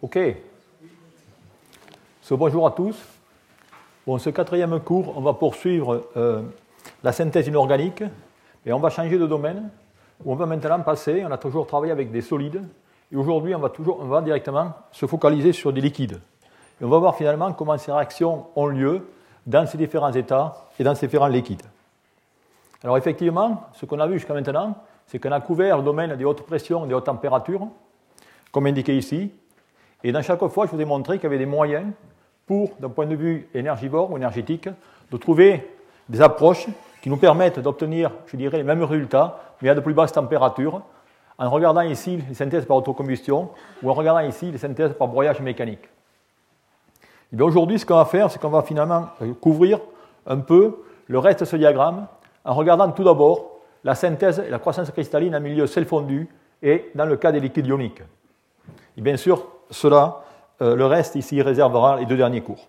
Ok. Bonjour à tous. Bon, ce quatrième cours, on va poursuivre euh, la synthèse inorganique et on va changer de domaine on va maintenant passer, on a toujours travaillé avec des solides et aujourd'hui on va, on va directement se focaliser sur des liquides. Et on va voir finalement comment ces réactions ont lieu dans ces différents états et dans ces différents liquides. Alors effectivement, ce qu'on a vu jusqu'à maintenant, c'est qu'on a couvert le domaine des hautes pressions et des hautes températures, comme indiqué ici. Et dans chaque fois, je vous ai montré qu'il y avait des moyens pour, d'un point de vue énergivore ou énergétique, de trouver des approches qui nous permettent d'obtenir, je dirais, les mêmes résultats, mais à de plus basses températures, en regardant ici les synthèses par autocombustion ou en regardant ici les synthèses par broyage mécanique. Et aujourd'hui, ce qu'on va faire, c'est qu'on va finalement couvrir un peu le reste de ce diagramme en regardant tout d'abord la synthèse et la croissance cristalline en milieu sel fondu et dans le cas des liquides ioniques. Et bien sûr, cela, euh, le reste ici réservera les deux derniers cours.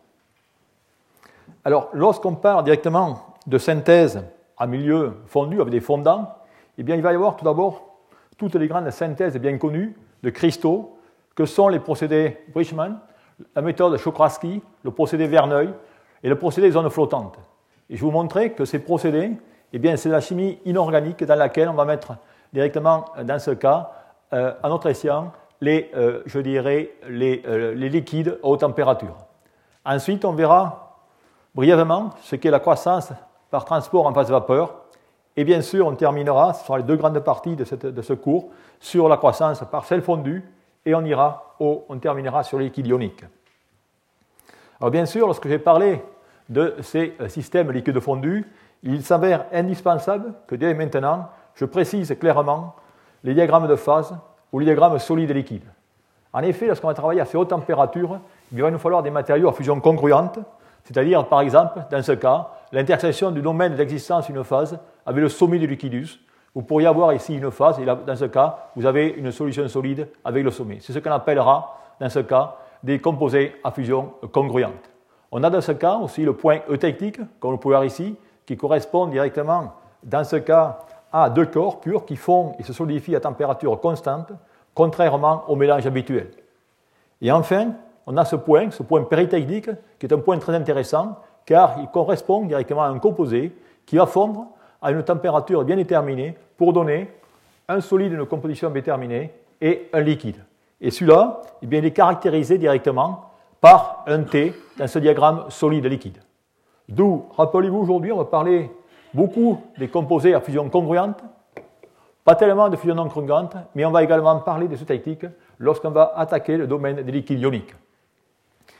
Alors, lorsqu'on parle directement de synthèse en milieu fondu avec des fondants, eh bien, il va y avoir tout d'abord toutes les grandes synthèses bien connues de cristaux, que sont les procédés Bridgman, la méthode Chokrasky, le procédé Verneuil et le procédé zone flottante. Et je vous montrer que ces procédés, eh bien, c'est la chimie inorganique dans laquelle on va mettre directement, dans ce cas, euh, à notre les, euh, je dirais, les, euh, les, liquides à haute température. Ensuite, on verra brièvement ce qu'est la croissance par transport en phase vapeur. Et bien sûr, on terminera, ce sont les deux grandes parties de, ce cours, sur la croissance par sel fondu, et on, ira on terminera sur les liquides ioniques. Alors bien sûr, lorsque j'ai parlé de ces systèmes liquides fondus, il s'avère indispensable que dès maintenant, je précise clairement les diagrammes de phase ou les diagrammes solides et liquides. En effet, lorsqu'on va travailler à ces hautes températures, il va nous falloir des matériaux à fusion congruente, c'est-à-dire, par exemple, dans ce cas, l'intersection du domaine d'existence d'une phase avec le sommet du liquidus. Vous pourriez avoir ici une phase, et dans ce cas, vous avez une solution solide avec le sommet. C'est ce qu'on appellera, dans ce cas, des composés à fusion congruente. On a dans ce cas aussi le point eutectique, comme vous pouvez voir ici, qui correspond directement, dans ce cas, à deux corps purs qui font et se solidifient à température constante, contrairement au mélange habituel. Et enfin, on a ce point, ce point péritechnique, qui est un point très intéressant, car il correspond directement à un composé qui va fondre à une température bien déterminée pour donner un solide d'une composition déterminée et un liquide. Et celui-là, eh il est caractérisé directement par un T dans ce diagramme solide-liquide. D'où, rappelez-vous, aujourd'hui, on va parler beaucoup des composés à fusion congruente, pas tellement de fusion non congruente, mais on va également parler de ce technique lorsqu'on va attaquer le domaine des liquides ioniques.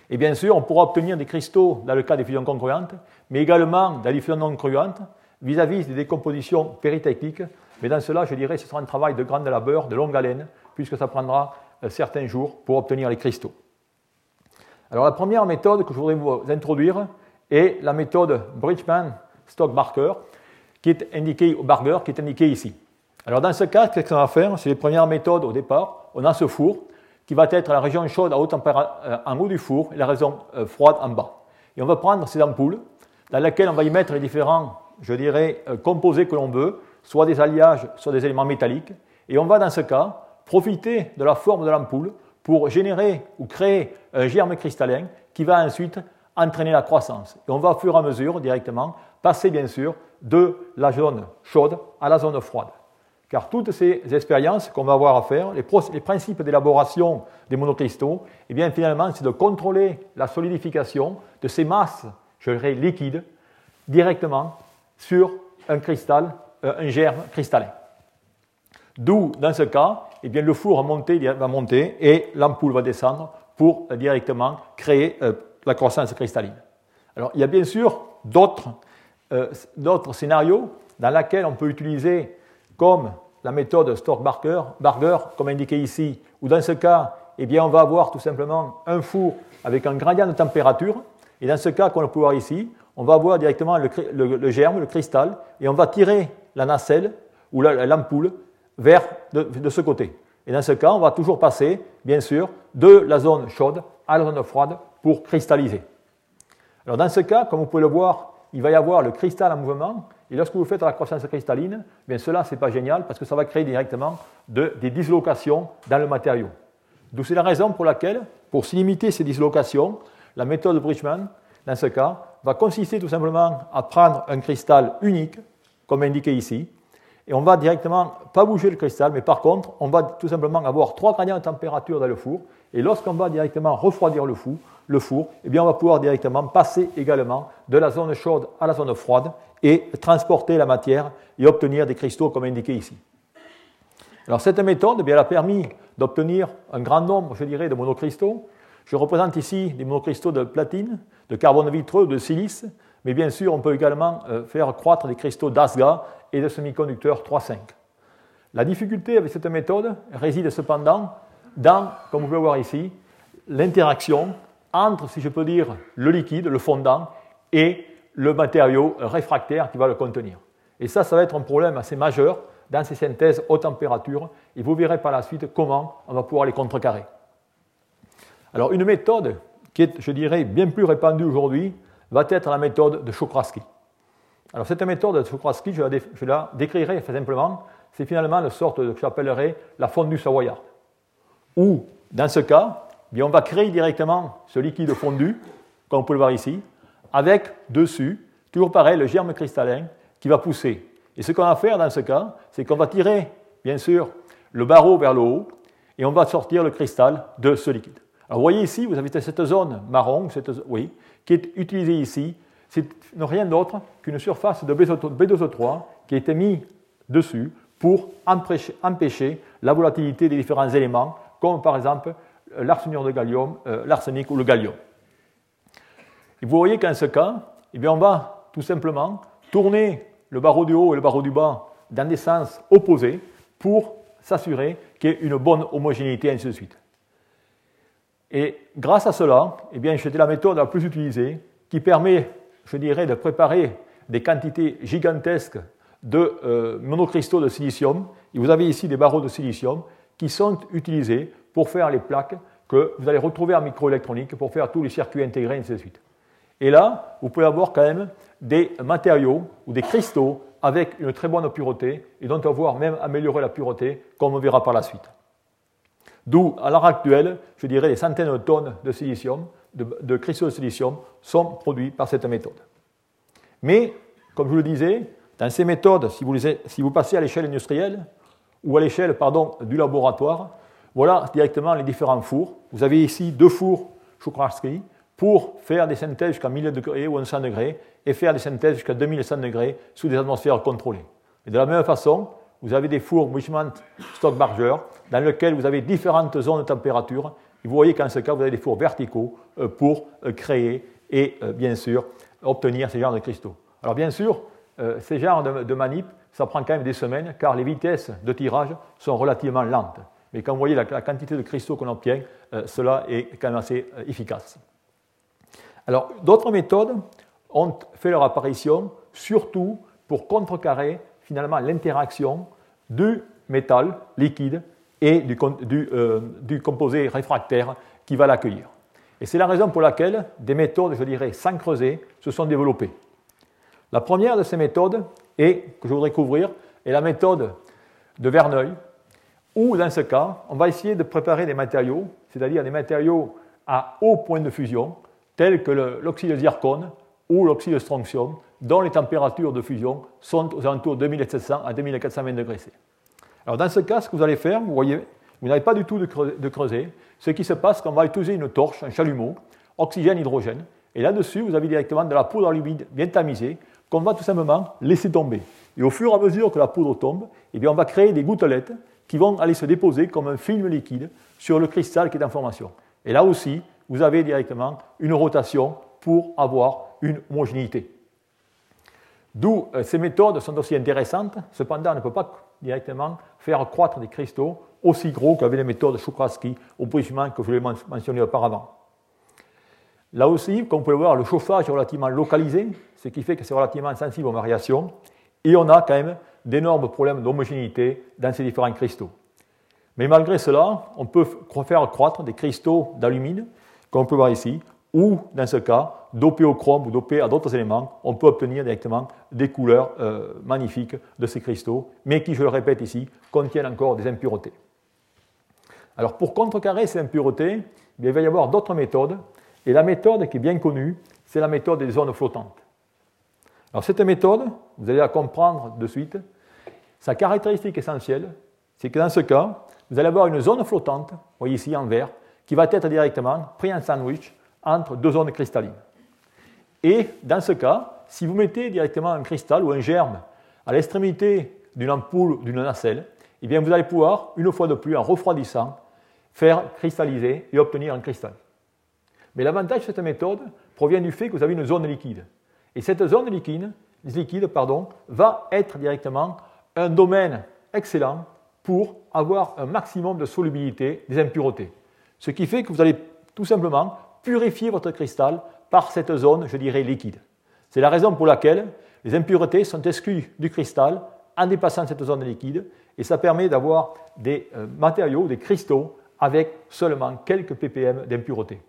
Et bien sûr, on pourra obtenir des cristaux dans le cas des fusions congruentes, mais également dans les fusions non congruentes vis-à-vis des décompositions péritechniques. Mais dans cela, je dirais, ce sera un travail de grande labeur, de longue haleine, puisque ça prendra euh, certains jours pour obtenir les cristaux. Alors la première méthode que je voudrais vous introduire, et la méthode Bridgman-Stock-Barker, qui est Barger, qui est indiquée ici. Alors dans ce cas, qu'est-ce qu'on va faire? C'est les premières méthodes au départ. On a ce four qui va être la région chaude à haute euh, en haut du four et la région euh, froide en bas. Et on va prendre ces ampoules dans lesquelles on va y mettre les différents, je dirais, euh, composés que l'on veut, soit des alliages, soit des éléments métalliques. Et on va dans ce cas profiter de la forme de l'ampoule pour générer ou créer un germe cristallin qui va ensuite entraîner la croissance. Et on va au fur et à mesure directement passer bien sûr de la zone chaude à la zone froide. Car toutes ces expériences qu'on va avoir à faire, les, principes d'élaboration des monocristaux, eh bien finalement c'est de contrôler la solidification de ces masses, je dirais liquides, directement sur un cristal, euh, un germe cristallin. D'où, dans ce cas, eh bien, le four va monter et l'ampoule va descendre pour euh, directement créer euh, la croissance cristalline. Alors, il y a bien sûr euh, d'autres scénarios dans lesquels on peut utiliser comme la méthode Stork-Barger, comme indiqué ici, ou dans ce cas, eh bien, on va avoir tout simplement un four avec un gradient de température, et dans ce cas qu'on peut voir ici, on va avoir directement le, germe, le cristal, et on va tirer la nacelle ou l'ampoule vers de, de, ce côté. Et dans ce cas, on va toujours passer, bien sûr, de la zone chaude à la zone froide pour cristalliser. Alors dans ce cas, comme vous pouvez le voir, il va y avoir le cristal en mouvement, et lorsque vous faites la croissance cristalline, bien cela, ce n'est pas génial, parce que ça va créer directement des dislocations dans le matériau. D'où c'est la raison pour laquelle, pour limiter ces dislocations, la méthode de Bridgman, dans ce cas, va consister tout simplement à prendre un cristal unique, comme indiqué ici, et on va directement, pas bouger le cristal, mais par contre, on va tout simplement avoir trois gradients de température dans le four, et lorsqu'on va directement refroidir le four, eh bien on va pouvoir directement passer également de la zone chaude à la zone froide et transporter la matière et obtenir des cristaux comme indiqué ici. Alors cette méthode eh bien, elle a permis d'obtenir un grand nombre, je dirais, de monocristaux. Je représente ici des monocristaux de platine, de carbone vitreux, de silice, mais bien sûr, on peut également euh, faire croître des cristaux d'asga et de semi-conducteurs 3,5. La difficulté avec cette méthode réside cependant dans, comme vous pouvez voir ici, l'interaction entre, si je peux dire, le liquide, le fondant, et le matériau réfractaire qui va le contenir. Et ça, ça va être un problème assez majeur dans ces synthèses haute température, et vous verrez par la suite comment on va pouvoir les contrecarrer. Alors, une méthode qui est, je dirais, bien plus répandue aujourd'hui, va être la méthode de Chokrasky. Alors, cette méthode de Chokrasky, je la, décrirai simplement, c'est finalement une sorte que j'appellerais la fondue savoyarde. Où, dans ce cas, eh on va créer directement ce liquide fondu, comme vous pouvez le voir ici, avec dessus, toujours pareil, le germe cristallin qui va pousser. Et ce qu'on va faire dans ce cas, c'est qu'on va tirer, bien sûr, le barreau vers le haut, et on va sortir le cristal de ce liquide. Alors vous voyez ici, vous avez cette zone marron, oui, qui est utilisée ici. C'est rien d'autre qu'une surface de B2O3 qui a été mise dessus pour empêcher, la volatilité des différents éléments, comme par exemple euh, l'arsenic ou le gallium. Et vous voyez qu'en ce cas, eh on va tout simplement tourner le barreau du haut et le barreau du bas dans des sens opposés pour s'assurer qu'il y ait une bonne homogénéité, ainsi de suite. Et grâce à cela, eh c'était la méthode la plus utilisée qui permet, je dirais, de préparer des quantités gigantesques de euh, monocristaux de silicium. Et vous avez ici des barreaux de silicium qui sont utilisés pour faire les plaques que vous allez retrouver en microélectronique pour faire tous les circuits intégrés, et ainsi de suite. Et là, vous pouvez avoir quand même des matériaux ou des cristaux avec une très bonne pureté et on va même améliorer la pureté, comme on verra par la suite. D'où, à l'heure actuelle, je dirais des centaines de tonnes de silicium, de, cristaux de silicium, sont produits par cette méthode. Mais, comme je vous le disais, dans ces méthodes, si vous passez à l'échelle industrielle, ou à l'échelle du laboratoire, voilà directement les différents fours. Vous avez ici deux fours Chukravsky pour faire des synthèses jusqu'à 1000 degrés ou 100 degrés et faire des synthèses jusqu'à 2100 degrés sous des atmosphères contrôlées. Et de la même façon, vous avez des fours Wishman Stockbarger dans lesquels vous avez différentes zones de température. Et vous voyez qu'en ce cas, vous avez des fours verticaux euh, pour euh, créer et euh, bien sûr obtenir ces genres de cristaux. Alors bien sûr, ces genres de manip, ça prend quand même des semaines car les vitesses de tirage sont relativement lentes. Mais quand vous voyez la, quantité de cristaux qu'on obtient, cela est quand même assez efficace. Alors d'autres méthodes ont fait leur apparition surtout pour contrecarrer finalement l'interaction du métal liquide et euh, du, composé réfractaire qui va l'accueillir. Et c'est la raison pour laquelle des méthodes, je dirais, sans creuser, se sont développées. La première de ces méthodes, est, que je voudrais couvrir, est la méthode de Verneuil, où dans ce cas, on va essayer de préparer des matériaux, c'est-à-dire des matériaux à haut point de fusion, tels que l'oxyde de zircone ou l'oxyde de strontium, dont les températures de fusion sont aux alentours de 2700 à 2420 degrés C. Alors dans ce cas, ce que vous allez faire, vous voyez, vous n'avez pas du tout de creuser. Ce qui se passe, c'est qu'on va utiliser une torche, un chalumeau, oxygène, hydrogène, et là-dessus, vous avez directement de la poudre humide bien tamisée qu'on va tout simplement laisser tomber. Et au fur et à mesure que la poudre tombe, eh on va créer des gouttelettes qui vont aller se déposer comme un film liquide sur le cristal qui est en formation. Et là aussi, vous avez directement une rotation pour avoir une homogénéité. D'où euh, ces méthodes sont aussi intéressantes, cependant on ne peut pas directement faire croître des cristaux aussi gros qu'avec les méthodes Chokrasky au brisement que je l'ai mentionné auparavant. Là aussi, comme vous pouvez le voir, le chauffage est relativement localisé, ce qui fait que c'est relativement sensible aux variations, et on a quand même d'énormes problèmes d'homogénéité dans ces différents cristaux. Mais malgré cela, on peut faire croître des cristaux d'alumine, comme on peut voir ici, ou dans ce cas, dopé au chrome ou dopé à d'autres éléments, on peut obtenir directement des couleurs euh, magnifiques de ces cristaux, mais qui, je le répète ici, contiennent encore des impuretés. Alors pour contrecarrer ces impuretés, il va y avoir d'autres méthodes. Et la méthode qui est bien connue, c'est la méthode des zones flottantes. Alors cette méthode, vous allez la comprendre de suite, sa caractéristique essentielle, c'est que dans ce cas, vous allez avoir une zone flottante, vous voyez ici en vert, qui va être directement pris en sandwich entre deux zones cristallines. Et dans ce cas, si vous mettez directement un cristal ou un germe à l'extrémité d'une ampoule ou d'une nacelle, eh bien vous allez pouvoir, une fois de plus, en refroidissant, faire cristalliser et obtenir un cristal. Mais l'avantage de cette méthode provient du fait que vous avez une zone liquide. Et cette zone liquide, va être directement un domaine excellent pour avoir un maximum de solubilité des impuretés. Ce qui fait que vous allez tout simplement purifier votre cristal par cette zone, je dirais, liquide. C'est la raison pour laquelle les impuretés sont exclues du cristal en dépassant cette zone liquide, et ça permet d'avoir des euh, matériaux, des cristaux, avec seulement quelques ppm d'impuretés.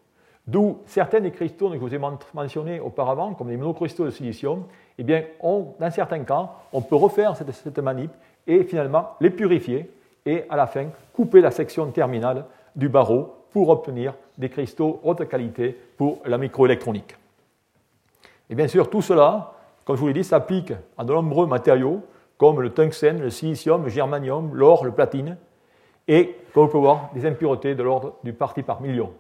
D'où certains des cristaux que je vous ai mentionnés auparavant, comme les monocristaux de silicium, eh bien, dans certains cas, on peut refaire cette, cette manip et finalement les purifier et à la fin couper la section terminale du barreau pour obtenir des cristaux haute qualité pour la microélectronique. Et bien sûr, tout cela, comme je vous l'ai dit, s'applique à de nombreux matériaux comme le tungstène, le silicium, le germanium, l'or, le platine, et comme vous pouvez voir, des impuretés de l'ordre du parti par million.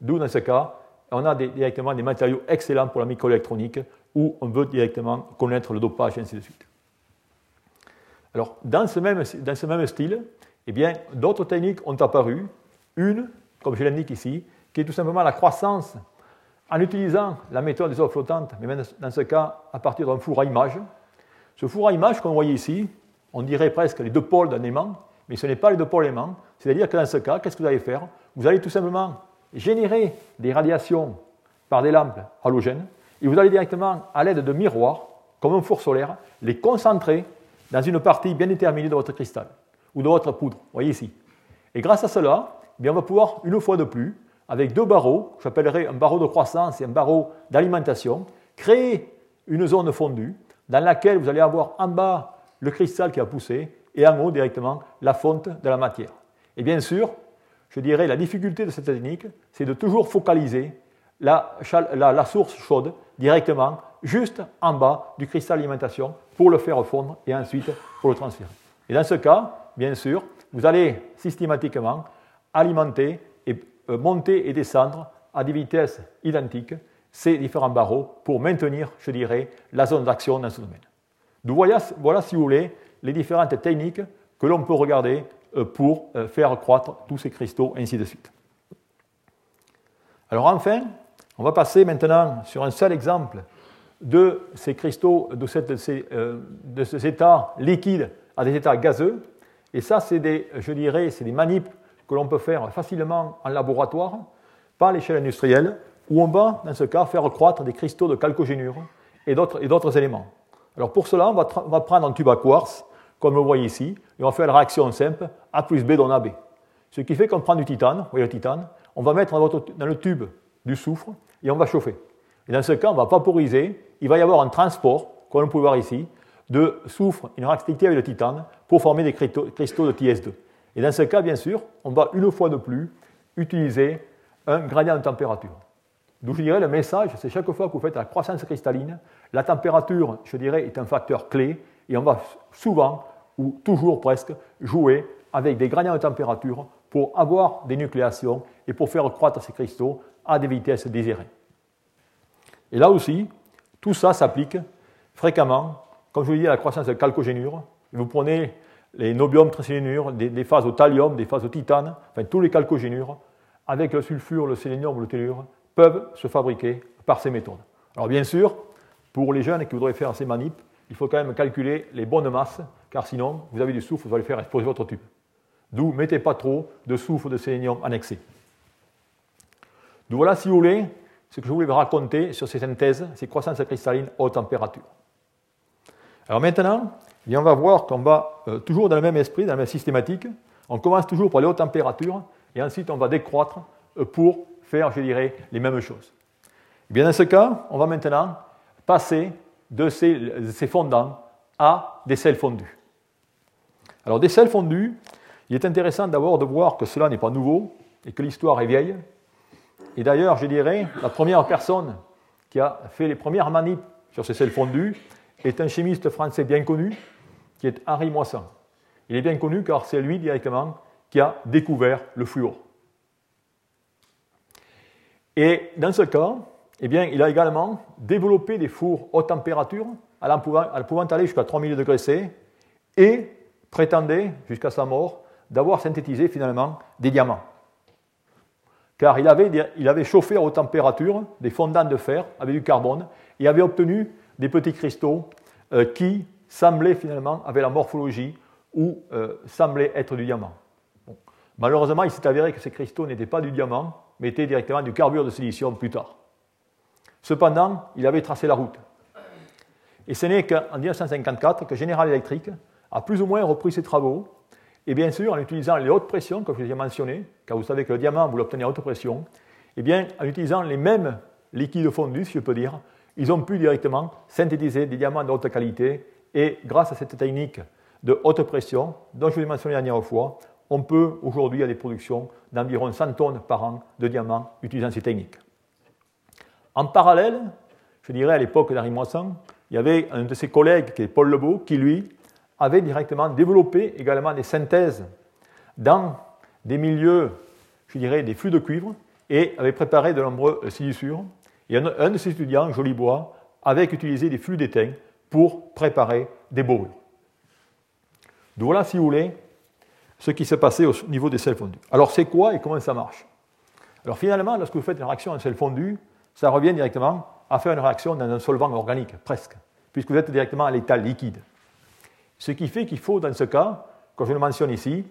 D'où, dans ce cas, on a directement des matériaux excellents pour la microélectronique où on veut directement connaître le dopage et ainsi de suite. Alors, dans ce même, dans ce même style, eh bien, d'autres techniques ont apparu. Une, comme je l'indique ici, qui est tout simplement la croissance en utilisant la méthode des eaux flottantes, mais même dans ce cas à partir d'un four à image. Ce four à image qu'on voit ici, on dirait presque les deux pôles d'un aimant, mais ce n'est pas les deux pôles aimants. C'est-à-dire que dans ce cas, qu'est-ce que vous allez faire? Vous allez tout simplement générer des radiations par des lampes halogènes, et vous allez directement, à l'aide de miroirs, comme un four solaire, les concentrer dans une partie bien déterminée de votre cristal ou de votre poudre. Voyez ici. Et grâce à cela, eh bien, on va pouvoir, une fois de plus, avec deux barreaux, que j'appellerai un barreau de croissance et un barreau d'alimentation, créer une zone fondue dans laquelle vous allez avoir en bas le cristal qui a poussé et en haut directement la fonte de la matière. Et bien sûr, je dirais la difficulté de cette technique, c'est de toujours focaliser la, source chaude directement juste en bas du cristal d'alimentation pour le faire fondre et ensuite pour le transférer. Et dans ce cas, bien sûr, vous allez systématiquement alimenter et euh, monter et descendre à des vitesses identiques ces différents barreaux pour maintenir, je dirais, la zone d'action dans ce domaine. Donc voilà, si vous voulez, les différentes techniques que l'on peut regarder pour euh, faire croître tous ces cristaux, ainsi de suite. Alors enfin, on va passer maintenant sur un seul exemple de ces cristaux, de, ces, de ces états liquides à des états gazeux. Et ça, c'est des, je dirais, c'est des manips que l'on peut faire facilement en laboratoire, pas à l'échelle industrielle, où on va, dans ce cas, faire croître des cristaux de calcogénure et d'autres éléments. Alors pour cela, on va, on va, prendre un tube à quartz, comme vous voyez ici, et on faire la réaction simple A plus B donne AB. Ce qui fait qu'on prend du titane, vous voyez le titane, on va mettre dans le tube du soufre et on va chauffer. Et dans ce cas, on va vaporiser, il va y avoir un transport, comme vous pouvez voir ici, de soufre, une réactivité avec le titane, pour former des cristaux de TS2. Et dans ce cas, bien sûr, on va une fois de plus utiliser un gradient de température. D'où je dirais le message, c'est chaque fois que vous faites la croissance cristalline, la température, je dirais, est un facteur clé et on va souvent, ou toujours presque, jouer avec des gradients de température pour avoir des nucléations et pour faire croître ces cristaux à des vitesses désirées. Et là aussi, tout ça s'applique fréquemment, comme je vous dit, à la croissance de calcogénure. Vous prenez les nobium trisélénures, des, phases au thallium, des phases au titane, enfin tous les calcogénures, avec le sulfure, le sélénium le tellure, peuvent se fabriquer par ces méthodes. Alors bien sûr, pour les jeunes qui voudraient faire ces manips, il faut quand même calculer les bonnes masses, car sinon, vous avez du soufre, vous allez faire exploser votre tube. D'où, mettez pas trop de soufre de sélénium excès. Donc voilà, si vous voulez, ce que je voulais vous raconter sur ces synthèses, ces croissances cristallines haute température. Alors maintenant, on va voir qu'on va euh, toujours dans le même esprit, dans la même systématique. On commence toujours par les hautes températures et ensuite on va décroître euh, pour faire, je dirais, les mêmes choses. Et bien dans ce cas, on va maintenant passer de ces, ces fondants à des sels fondus. Alors des sels fondus, il est intéressant d'abord de voir que cela n'est pas nouveau et que l'histoire est vieille. Et d'ailleurs, je dirais, la première personne qui a fait les premières manips sur ces sels fondus est un chimiste français bien connu, qui est Henri Moissan. Il est bien connu car c'est lui directement qui a découvert le fluor. Et dans ce cas, eh bien, il a également développé des fours haute température, allant pouvant aller jusqu'à 3000 degrés C, et prétendait, jusqu'à sa mort, d'avoir synthétisé finalement des diamants. Car il avait, chauffé à haute température des fondants de fer avec du carbone et avait obtenu des petits cristaux euh, qui semblaient finalement, avec la morphologie, ou euh, semblaient être du diamant. Malheureusement, il s'est avéré que ces cristaux n'étaient pas du diamant, mais étaient directement du carbure de silicium plus tard. Cependant, il avait tracé la route. Et ce n'est qu'en 1954 que General Electric a plus ou moins repris ses travaux, et bien sûr en utilisant les hautes pressions, comme je vous ai mentionné, car vous savez que le diamant, vous l'obtenez à haute pression, et bien en utilisant les mêmes liquides fondus, si je peux dire, ils ont pu directement synthétiser des diamants de haute qualité, et grâce à cette technique de haute pression, dont je vous ai mentionné la dernière fois, on peut aujourd'hui avoir des productions d'environ 100 tonnes par an de diamants utilisant ces techniques. En parallèle, je dirais à l'époque d'Henri Moisson, il y avait un de ses collègues qui est Paul Lebeau qui, lui, avait directement développé également des synthèses dans des milieux, je dirais, des flux de cuivre et avait préparé de nombreux siliciures. Et un, de ses étudiants, Jolibois, avait utilisé des flux d'étain pour préparer des borures. Donc voilà, si vous voulez, ce qui s'est passé au niveau des sels fondus. Alors c'est quoi et comment ça marche? Alors finalement, lorsque vous faites une réaction en sel fondu, ça revient directement à faire une réaction dans un solvant organique, presque, puisque vous êtes directement à l'état liquide. Ce qui fait qu'il faut, dans ce cas, comme je le mentionne ici,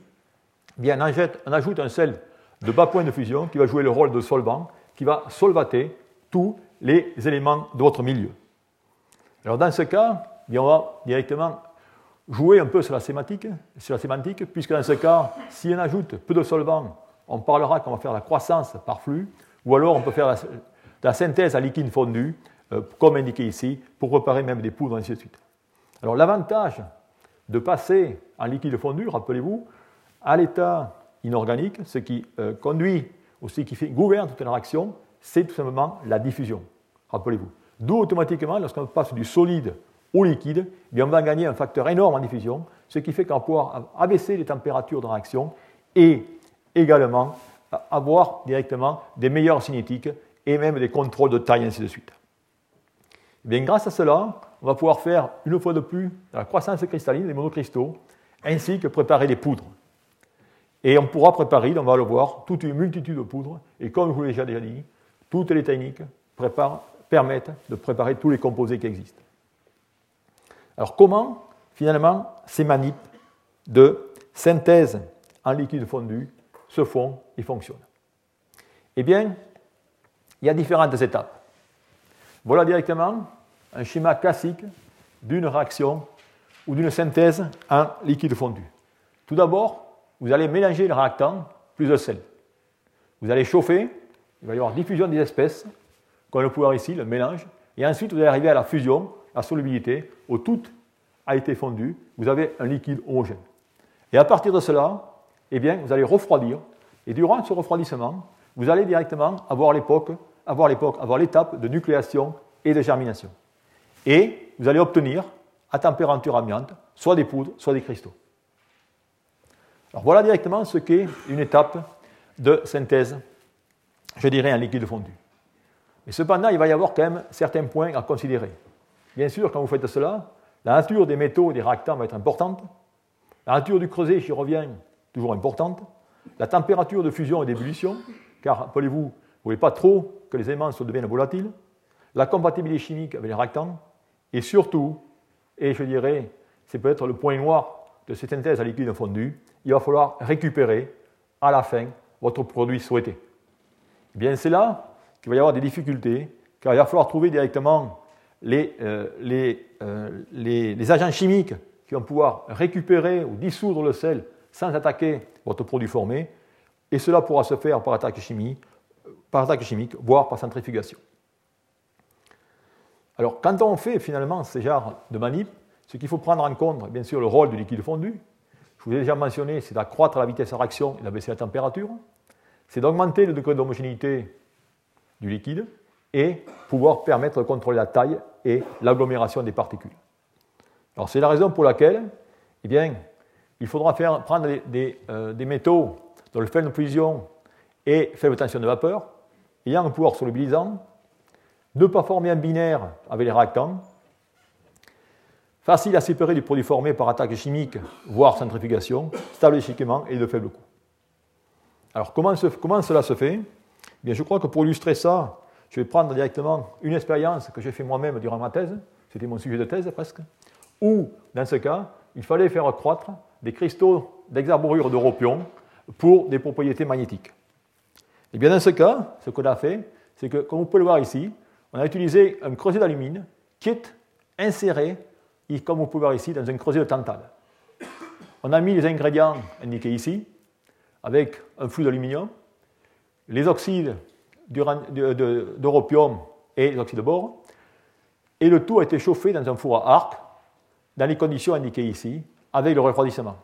bien, on, ajoute un sel de bas point de fusion qui va jouer le rôle de solvant, qui va solvater tous les éléments de votre milieu. Alors dans ce cas, bien, on va directement jouer un peu sur la sémantique, sur la sémantique, puisque dans ce cas, si on ajoute peu de solvant, on parlera qu'on va faire la croissance par flux, ou alors on peut faire la, synthèse à liquide fondu, euh, comme indiqué ici, pour préparer même des poudres, ainsi de suite. Alors l'avantage de passer en liquide fondu, rappelez-vous, à l'état inorganique, ce qui euh, conduit, aussi qui fait, gouverne toute une réaction, c'est tout simplement la diffusion, rappelez-vous. D'où automatiquement, lorsqu'on passe du solide au liquide, eh on va gagner un facteur énorme en diffusion, ce qui fait qu'on va pouvoir abaisser les températures de réaction et également avoir directement des meilleures cinétiques et même des contrôles de taille, ainsi de suite. Eh bien, grâce à cela, on va pouvoir faire une fois de plus la croissance cristalline des monocristaux, ainsi que préparer des poudres. Et on pourra préparer, on va le voir, toute une multitude de poudres, et comme je vous l'ai déjà dit, toutes les techniques permettent de préparer tous les composés qui existent. Alors comment, finalement, ces manips de synthèse en liquide fondu se font et fonctionnent? Eh bien, il y a différentes étapes. Voilà directement un schéma classique d'une réaction ou d'une synthèse en liquide fondu. Tout d'abord, vous allez mélanger le réactant plus le sel. Vous allez chauffer, il va y avoir diffusion des espèces, comme le pouvoir ici, le mélange, et ensuite vous allez arriver à la fusion, la solubilité, où tout a été fondu, vous avez un liquide homogène. Et à partir de cela, eh bien, vous allez refroidir, et durant ce refroidissement, vous allez directement avoir l'époque, avoir l'époque, avoir l'étape de nucléation et de germination. Et vous allez obtenir, à température ambiante, soit des poudres, soit des cristaux. Alors voilà directement ce qu'est une étape de synthèse, je dirais, en liquide fondu. Mais cependant, il va y avoir quand même certains points à considérer. Bien sûr, quand vous faites cela, la nature des métaux et des réactants va être importante. La nature du creuset, j'y reviens, toujours importante. La température de fusion et d'ébullition, car rappelez-vous, vous ne voulez pas trop que les éléments se deviennent volatiles. La compatibilité chimique avec les réactants. Et surtout, et je dirais, c'est peut-être le point noir de cette synthèse à liquide fondu, il va falloir récupérer à la fin votre produit souhaité. Eh bien, c'est là qu'il va y avoir des difficultés, car il va falloir trouver directement les, euh, euh, les, les, agents chimiques qui vont pouvoir récupérer ou dissoudre le sel sans attaquer votre produit formé, et cela pourra se faire par attaque chimique, par attaque chimique voire par centrifugation. Alors, quand on fait finalement ces genres de manip, ce qu'il faut prendre en compte, bien sûr, le rôle du liquide fondu. Je vous ai déjà mentionné, c'est d'accroître la vitesse de réaction et d'abaisser la température. C'est d'augmenter le degré d'homogénéité du liquide et pouvoir permettre de contrôler la taille et l'agglomération des particules. Alors c'est la raison pour laquelle eh bien, il faudra faire, prendre des, euh, métaux dont le faible fusion et faible tension de vapeur, ayant un pouvoir solubilisant, ne pas former un binaire avec les réactants, facile à séparer du produit formé par attaque chimique, voire centrifugation, stable chimiquement et de faible coût. Alors comment, cela se fait? Eh bien, Je crois que pour illustrer ça, je vais prendre directement une expérience que j'ai fait moi-même durant ma thèse, c'était mon sujet de thèse presque, où, dans ce cas, il fallait faire croître des cristaux d'hexaborure d'europion pour des propriétés magnétiques. Et bien dans ce cas, ce qu'on a fait, c'est que, comme vous pouvez le voir ici, on a utilisé un creuset d'alumine qui est inséré, comme vous pouvez voir ici, dans un creuset de tantal. On a mis les ingrédients indiqués ici, avec un flux d'aluminium, les oxydes d'europium et les oxydes de bore, et le tout a été chauffé dans un four à arc, dans les conditions indiquées ici, avec le refroidissement.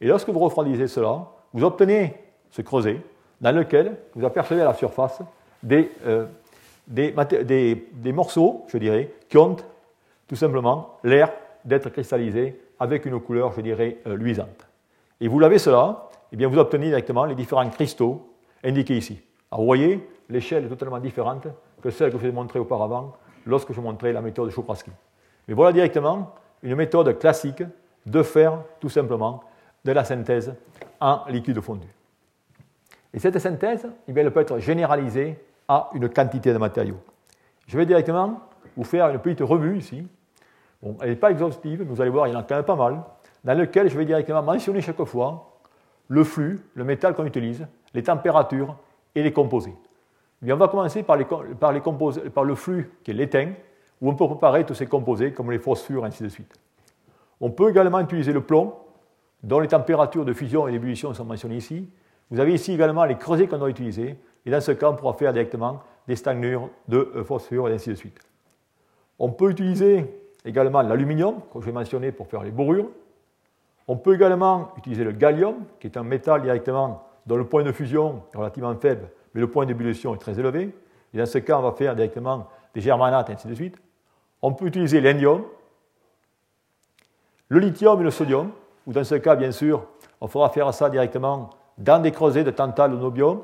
Et lorsque vous refroidissez cela, vous obtenez ce creuset dans lequel vous apercevez à la surface des, euh, des, morceaux, je dirais, qui ont tout simplement l'air d'être cristallisés avec une couleur, je dirais, euh, luisante. Et vous l'avez cela, et eh bien vous obtenez directement les différents cristaux indiqués ici. Alors vous voyez, l'échelle est totalement différente que celle que je vous ai montrée auparavant lorsque je montrais la méthode de Chopraski. Mais voilà directement une méthode classique de faire tout simplement de la synthèse en liquide fondu. Et cette synthèse, eh elle peut être généralisée à une quantité de matériaux. Je vais directement vous faire une petite revue ici. Bon, elle n'est pas exhaustive, mais vous allez voir, il y en a quand même pas mal, dans lequel je vais directement mentionner chaque fois le flux, le métal qu'on utilise, les températures et les composés. on va commencer par, les, par, les composés, par le flux qui est l'étain, où on peut préparer tous ces composés comme les phosphures, ainsi de suite. On peut également utiliser le plomb, dont les températures de fusion et d'ébullition sont mentionnées ici. Vous avez ici également les creusets qu'on doit utiliser, et dans ce cas, on pourra faire directement des stagnures de euh, phosphore et ainsi de suite. On peut utiliser également l'aluminium, comme je vais mentionner pour faire les borures. On peut également utiliser le gallium, qui est un métal directement dont le point de fusion est relativement faible, mais le point d'ébullition est très élevé. Et dans ce cas, on va faire directement des germanates et ainsi de suite. On peut utiliser l'indium, le lithium et le sodium, ou dans ce cas, bien sûr, on fera faire ça directement dans des creusets de tantal ou nobium,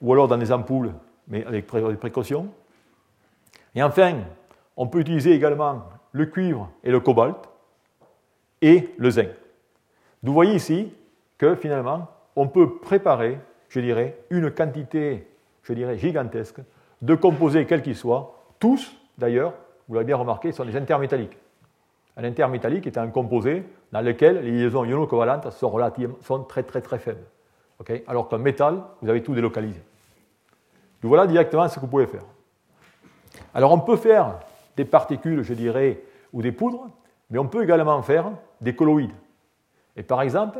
ou alors dans des ampoules, mais avec précaution. Et enfin, on peut utiliser également le cuivre et le cobalt, et le zinc. Vous voyez ici que finalement, on peut préparer, je dirais, une quantité, je dirais, gigantesque de composés quels qu'ils soient, tous d'ailleurs, vous l'avez bien remarqué, sont des intermétalliques. Un intermétallique est un composé dans lequel les liaisons iono-covalentes sont, sont très très très faibles. Alors qu'un métal, vous avez tout délocalisé. Donc voilà directement ce que vous pouvez faire. Alors on peut faire des particules, je dirais, ou des poudres, mais on peut également faire des colloïdes. Et par exemple,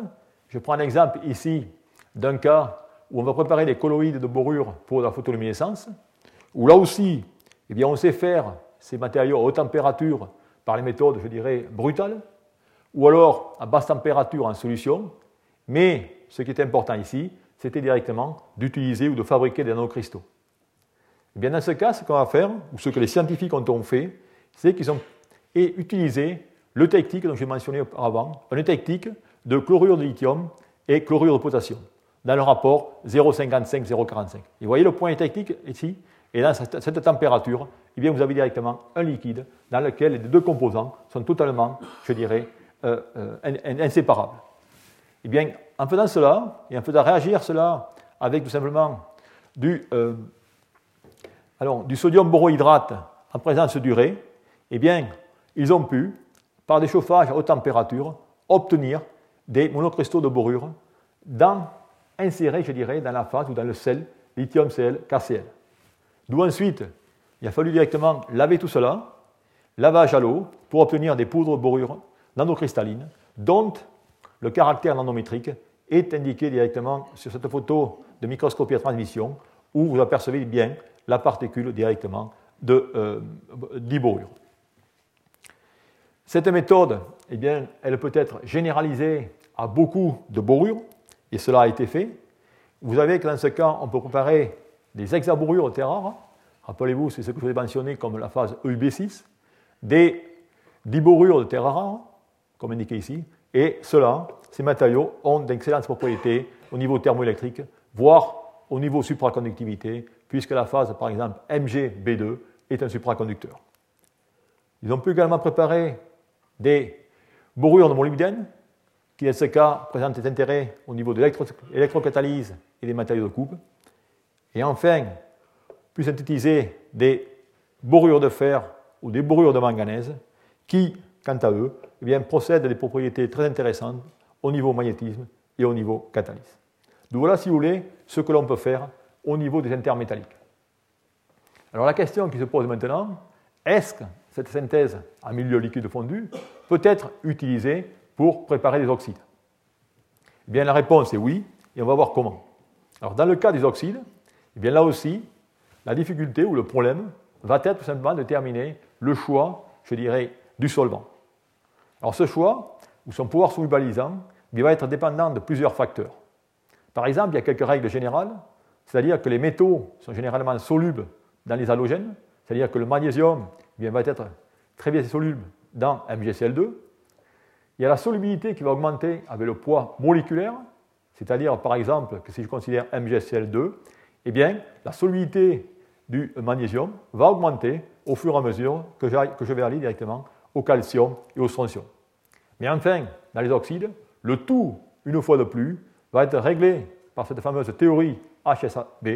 je prends un exemple ici d'un cas où on va préparer des colloïdes de borure pour la photoluminescence, où là aussi, eh bien, on sait faire ces matériaux à haute température par les méthodes, je dirais, brutales, ou alors à basse température en solution, mais ce qui est important ici, c'était directement d'utiliser ou de fabriquer des nanocristaux. Eh bien, dans ce cas, ce qu'on va faire, ou ce que les scientifiques ont fait, c'est qu'ils ont utilisé le technique dont j'ai mentionné auparavant, une technique de chlorure de lithium et chlorure de potassium, dans le rapport 0,55-0,45. Et vous voyez le point technique ici, et dans cette, température, eh bien, vous avez directement un liquide dans lequel les deux composants sont totalement, je dirais, euh, euh, inséparables. Eh bien, en faisant cela, et en faisant réagir cela avec tout simplement du, euh, sodium borohydrate en présence d'urée, eh bien, ils ont pu, par des chauffages à haute température, obtenir des monocristaux de borure dans, insérés, je dirais, dans la phase ou dans le sel lithium-Cl, KCl. D'où ensuite, il a fallu directement laver tout cela, lavage à l'eau, pour obtenir des poudres borure nanocristallines, dont le caractère nanométrique est indiqué directement sur cette photo de microscopie à transmission, où vous apercevez bien la particule directement de euh, Cette méthode, eh bien, elle peut être généralisée à beaucoup de borures, et cela a été fait. Vous savez que dans ce cas, on peut préparer des hexaborures de terre rare. Rappelez-vous, c'est ce que je vous ai mentionné comme la phase EUB6, des diborures de terre rare, comme indiqué ici, et cela, ces matériaux ont d'excellentes propriétés au niveau thermoélectrique, voire au niveau supraconductivité, puisque la phase, par exemple, MgB2 est un supraconducteur. Ils ont pu également préparer des borures de molybdène, qui dans ce cas présentent des intérêts au niveau de l'électrocatalyse et des matériaux de coupe. Et enfin, pu synthétiser des borures de fer ou des borures de manganèse qui, quant à eux, eh bien, procèdent à des propriétés très intéressantes au niveau magnétisme et au niveau catalyse. Donc voilà, si vous voulez, ce que l'on peut faire au niveau des intermétalliques. Alors la question qui se pose maintenant, est-ce que cette synthèse en milieu liquide fondu peut être utilisée pour préparer des oxydes? Eh bien, la réponse est oui, et on va voir comment. Alors, dans le cas des oxydes, eh bien, là aussi, la difficulté ou le problème va être tout simplement de déterminer le choix, je dirais, du solvant. Alors, ce choix, ou son pouvoir solubilisant, il va être dépendant de plusieurs facteurs. Par exemple, il y a quelques règles générales, c'est-à-dire que les métaux sont généralement solubles dans les halogènes, c'est-à-dire que le magnésium eh va être très bien soluble dans MgCl2. Il y a la solubilité qui va augmenter avec le poids moléculaire, c'est-à-dire par exemple que si je considère MgCl2, eh bien, la solubilité du magnésium va augmenter au fur et à mesure que, je vais aller directement au calcium et au strontium. Mais enfin, dans les oxydes, le tout, une fois de plus, va être réglé par cette fameuse théorie HSAB,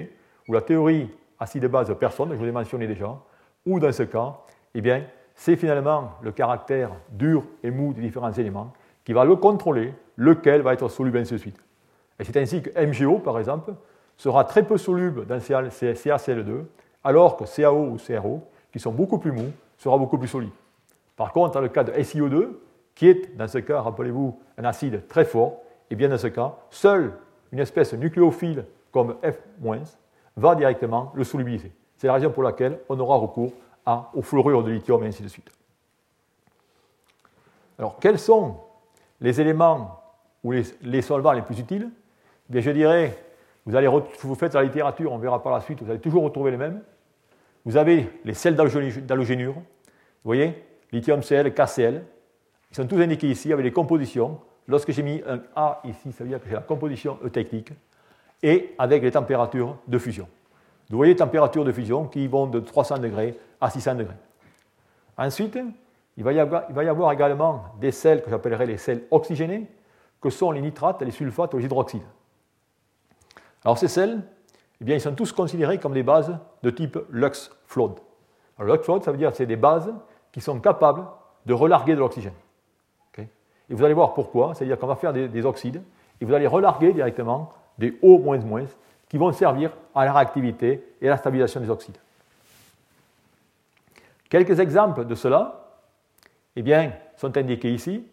ou la théorie acide base de personne, je vous l'ai mentionné déjà, ou dans ce cas, eh bien, c'est finalement le caractère dur et mou des différents éléments qui va le contrôler, lequel va être soluble ainsi de suite. Et c'est ainsi que MgO, par exemple, sera très peu soluble dans CaCl2, alors que CaO ou CRO, qui sont beaucoup plus mous, sera beaucoup plus solide. Par contre, dans le cas de SiO2, qui est dans ce cas, rappelez-vous, un acide très fort, et bien dans ce cas, seule une espèce nucléophile comme F- va directement le solubiliser. C'est la raison pour laquelle on aura recours au fluorure de lithium et ainsi de suite. Alors, quels sont les éléments ou les, solvants les plus utiles? Bien, Je dirais, vous, vous faites la littérature, on verra par la suite, vous allez toujours retrouver les mêmes. Vous avez les sels d'halogénure, vous voyez, lithium Cl, KCl, ils sont tous indiqués ici avec les compositions. Lorsque j'ai mis un A ici, ça veut dire que c'est la composition E technique, et avec les températures de fusion. Vous voyez les températures de fusion qui vont de 300 degrés à 600 degrés. Ensuite, il va y avoir, également des sels que j'appellerai les sels oxygénés, que sont les nitrates, les sulfates ou les hydroxydes. Alors ces sels, eh bien, ils sont tous considérés comme des bases de type Lux-Flood. Lux-Flood, ça veut dire que c'est des bases qui sont capables de relarguer de l'oxygène. et vous allez voir pourquoi, c'est-à-dire qu'on va faire des, des, oxydes, et vous allez relarguer directement des O-, qui vont servir à la réactivité et à la stabilisation des oxydes. Quelques exemples de cela eh bien, sont indiqués ici.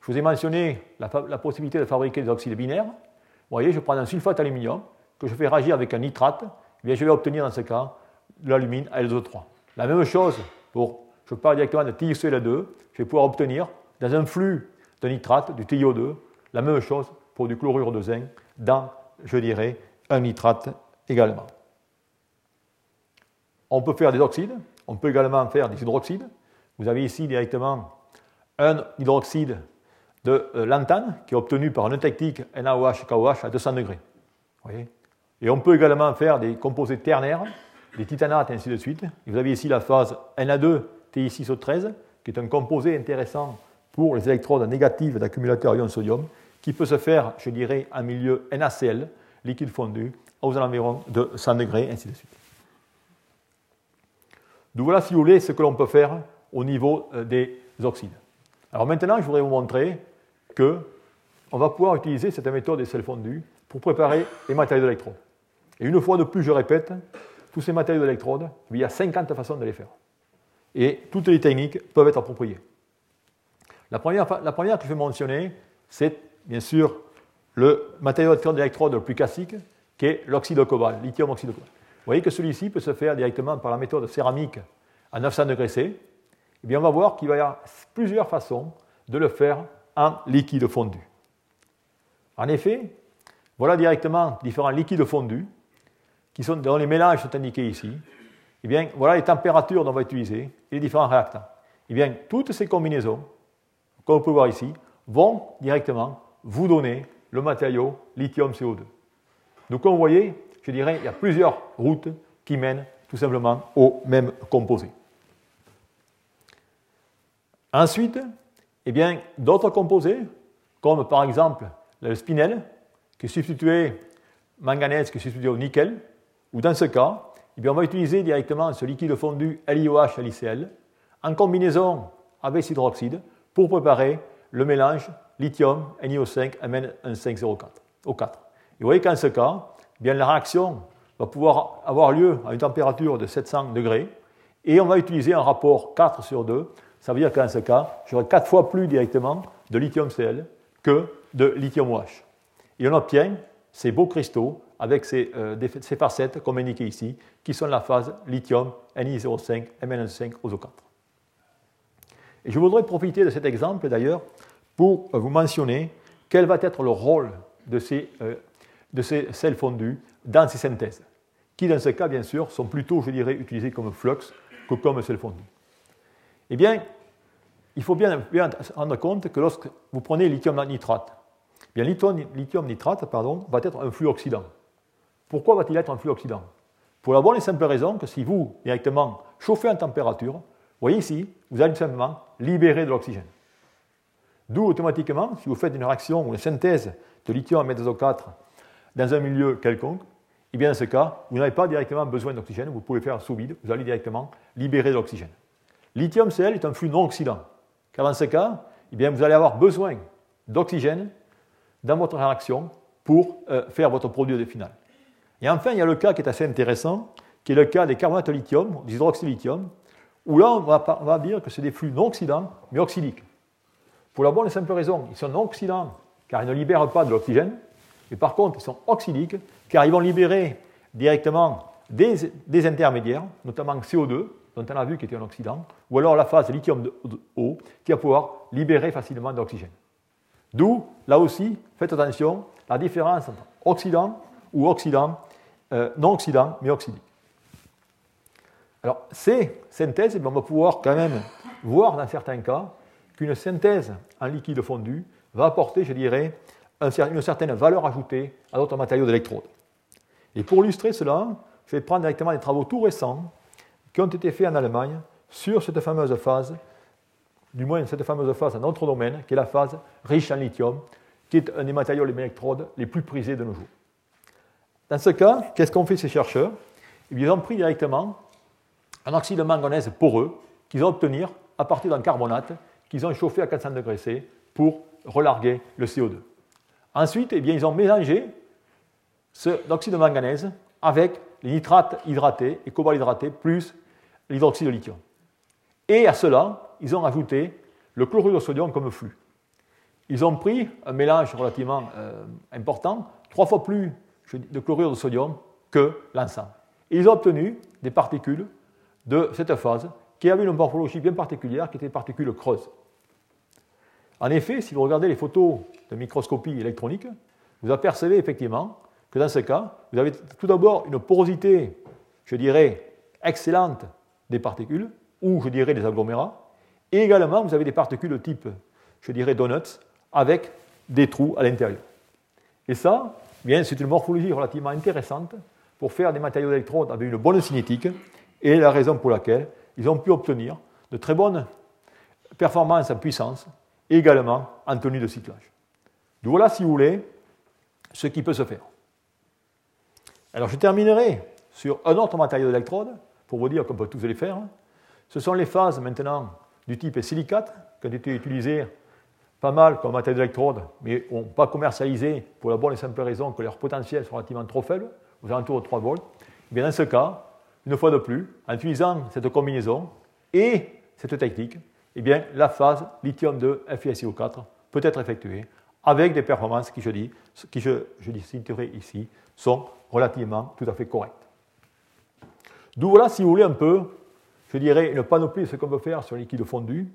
Je vous ai mentionné la, possibilité de fabriquer des oxydes binaires. Vous voyez, je prends un sulfate d'aluminium que je fais réagir avec un nitrate. Eh bien, je vais obtenir dans ce cas l'alumine L2O3. La même chose pour, je parle directement de TiCl2, je vais pouvoir obtenir dans un flux de nitrate, du TiO2, la même chose pour du chlorure de zinc dans, je dirais, un nitrate également. On peut faire des oxydes, on peut également faire des hydroxydes. Vous avez ici directement un hydroxyde de euh, lantane qui est obtenu par une technique NaOH-KOH à 200 degrés. et on peut également faire des composés ternaires, des titanates et ainsi de suite. vous avez ici la phase Na2-Ti6O13 qui est un composé intéressant pour les électrodes négatives d'accumulateurs ion sodium qui peut se faire, je dirais, en milieu NaCl, liquide fondu, aux environs de 100 degrés, ainsi de suite. Donc voilà, si vous voulez, ce que l'on peut faire au niveau euh, des oxydes. Alors maintenant, je voudrais vous montrer que on va pouvoir utiliser cette méthode des sels fondus pour préparer les matériaux d'électrode. Et une fois de plus, je répète, tous ces matériaux d'électrode, il y a 50 façons de les faire. Et toutes les techniques peuvent être appropriées. La première, la première que je vais mentionner, c'est bien sûr le matériau d'électrode le plus classique, qui est l'oxyde de cobalt, lithium oxyde de cobalt. Vous voyez que celui-ci peut se faire directement par la méthode céramique à 900 degrés C. Eh bien, on va voir qu'il va y avoir plusieurs façons de le faire en liquide fondu. En effet, voilà directement différents liquides fondus qui sont dans les mélanges sont indiqués ici, eh bien, voilà les températures dont on va utiliser et les différents réactants. Eh bien, toutes ces combinaisons, comme on peut voir ici, vont directement vous donner le matériau lithium-CO2. Donc, comme vous voyez, je dirais, il y a plusieurs routes qui mènent tout simplement au même composé. Ensuite, eh bien, d'autres composés, comme par exemple le spinel, qui est substitué manganèse, qui est substitué au nickel, ou dans ce cas, eh bien, on va utiliser directement ce liquide fondu LiOH LiCl en combinaison avec hydroxyde pour préparer le mélange lithium NiO5 Mn1504 O4. Et vous voyez qu'en ce cas, eh bien, la réaction va pouvoir avoir lieu à une température de 700 degrés et on va utiliser un rapport 4 sur 2. Ça veut dire qu'en ce cas, j'aurai 4 fois plus directement de lithium Cl que de lithium OH. Et on obtient ces beaux cristaux avec ces, euh, facettes, comme indiqué ici, qui sont la phase lithium Ni05 Mn5 OSO4. Et je voudrais profiter de cet exemple d'ailleurs pour vous mentionner quel va être le rôle de ces, euh, sels fondus dans ces synthèses, qui dans ce cas, bien sûr, sont plutôt, je dirais, utilisés comme flux que comme sels fondus. Eh bien, il faut bien, rendre compte que lorsque vous prenez lithium nitrate, bien, lithium nitrate pardon, va être un flux oxydant. Pourquoi va-t-il être un flux oxydant? Pour la bonne et simple raison que si vous, directement, chauffez en température, vous voyez ici, vous allez simplement libérer de l'oxygène. D'où, automatiquement, si vous faites une réaction ou une synthèse de lithium à 4 dans un milieu quelconque, et eh bien dans ce cas, vous n'avez pas directement besoin d'oxygène, vous pouvez faire sous vide, vous allez directement libérer de l'oxygène. Lithium Cl est un flux non oxydant, car dans ce cas, eh bien, vous allez avoir besoin d'oxygène dans votre réaction pour euh, faire votre produit final. Et enfin, il y a le cas qui est assez intéressant, qui est le cas des carbonates de lithium, des hydroxylithium, où là, on va, dire que c'est des flux non oxydants, mais oxydiques. Pour la bonne et simple raison, ils sont non oxydants, car ils ne libèrent pas de l'oxygène, mais par contre, ils sont oxydiques, car ils vont libérer directement des, intermédiaires, notamment CO2, dont on a vu qu'il était un oxydant, ou alors la phase lithium-O, qui va pouvoir libérer facilement d'oxygène. D'où, là aussi, faites attention, la différence entre oxydant ou oxydant euh, non oxydant, mais oxydique. Alors, ces synthèses, eh on va pouvoir quand même voir dans certains cas qu'une synthèse en liquide fondu va apporter, je dirais, une certaine valeur ajoutée à d'autres matériaux d'électrode. Et pour illustrer cela, je vais prendre directement des travaux tout récents qui ont été faits en Allemagne sur cette fameuse phase, du moins cette fameuse phase dans notre domaine, qui est la phase riche en lithium, qui est un des matériaux d'électrode les plus prisés de nos jours. Dans ce cas, qu'est-ce qu'ont fait ces chercheurs? Eh Ils ont pris directement un oxyde de manganèse poreux qu'ils ont obtenu à partir d'un carbonate qu'ils ont chauffé à 400 degrés C pour relarguer le CO2. Ensuite, eh bien, ils ont mélangé cet oxyde de manganèse avec les nitrates hydratés et cobalt hydraté plus l'hydroxyde de lithium. Et à cela, ils ont ajouté le chlorure de sodium comme flux. Ils ont pris un mélange relativement euh, important, trois fois plus de chlorure de sodium que l'ensemble. ils ont obtenu des particules de cette phase qui avaient une morphologie bien particulière, qui étaient des particules creuses. En effet, si vous regardez les photos de microscopie électronique, vous apercevez effectivement que dans ce cas, vous avez tout d'abord une porosité, je dirais, excellente des particules, ou je dirais des agglomérats, et également vous avez des particules de type, je dirais, donuts, avec des trous à l'intérieur. Et ça, bien, c'est une morphologie relativement intéressante pour faire des matériaux d'électrode avec une bonne cinétique, et la raison pour laquelle ils ont pu obtenir de très bonnes performances en puissance, et également en tenue de cyclage. Donc voilà, si vous voulez, ce qui peut se faire. Alors je terminerai sur un autre matériau d'électrode, pour vous dire qu'on peut tous les faire. Ce sont les phases maintenant du type silicate, qui ont été utilisées pas mal comme matériaux d'électrode, mais n'ont pas commercialisé pour la bonne et simple raison que leurs potentiels sont relativement trop faibles, aux alentours de 3 volts. Et eh bien dans ce cas, une fois de plus, en utilisant cette combinaison et cette technique, eh bien, la phase lithium de FiSiO4 peut être effectuée avec des performances qui, je dis, qui je, je citerai ici, sont relativement tout à fait correctes. D'où voilà, si vous voulez, un peu, je dirais, une panoplie de ce qu'on peut faire sur liquide fondu.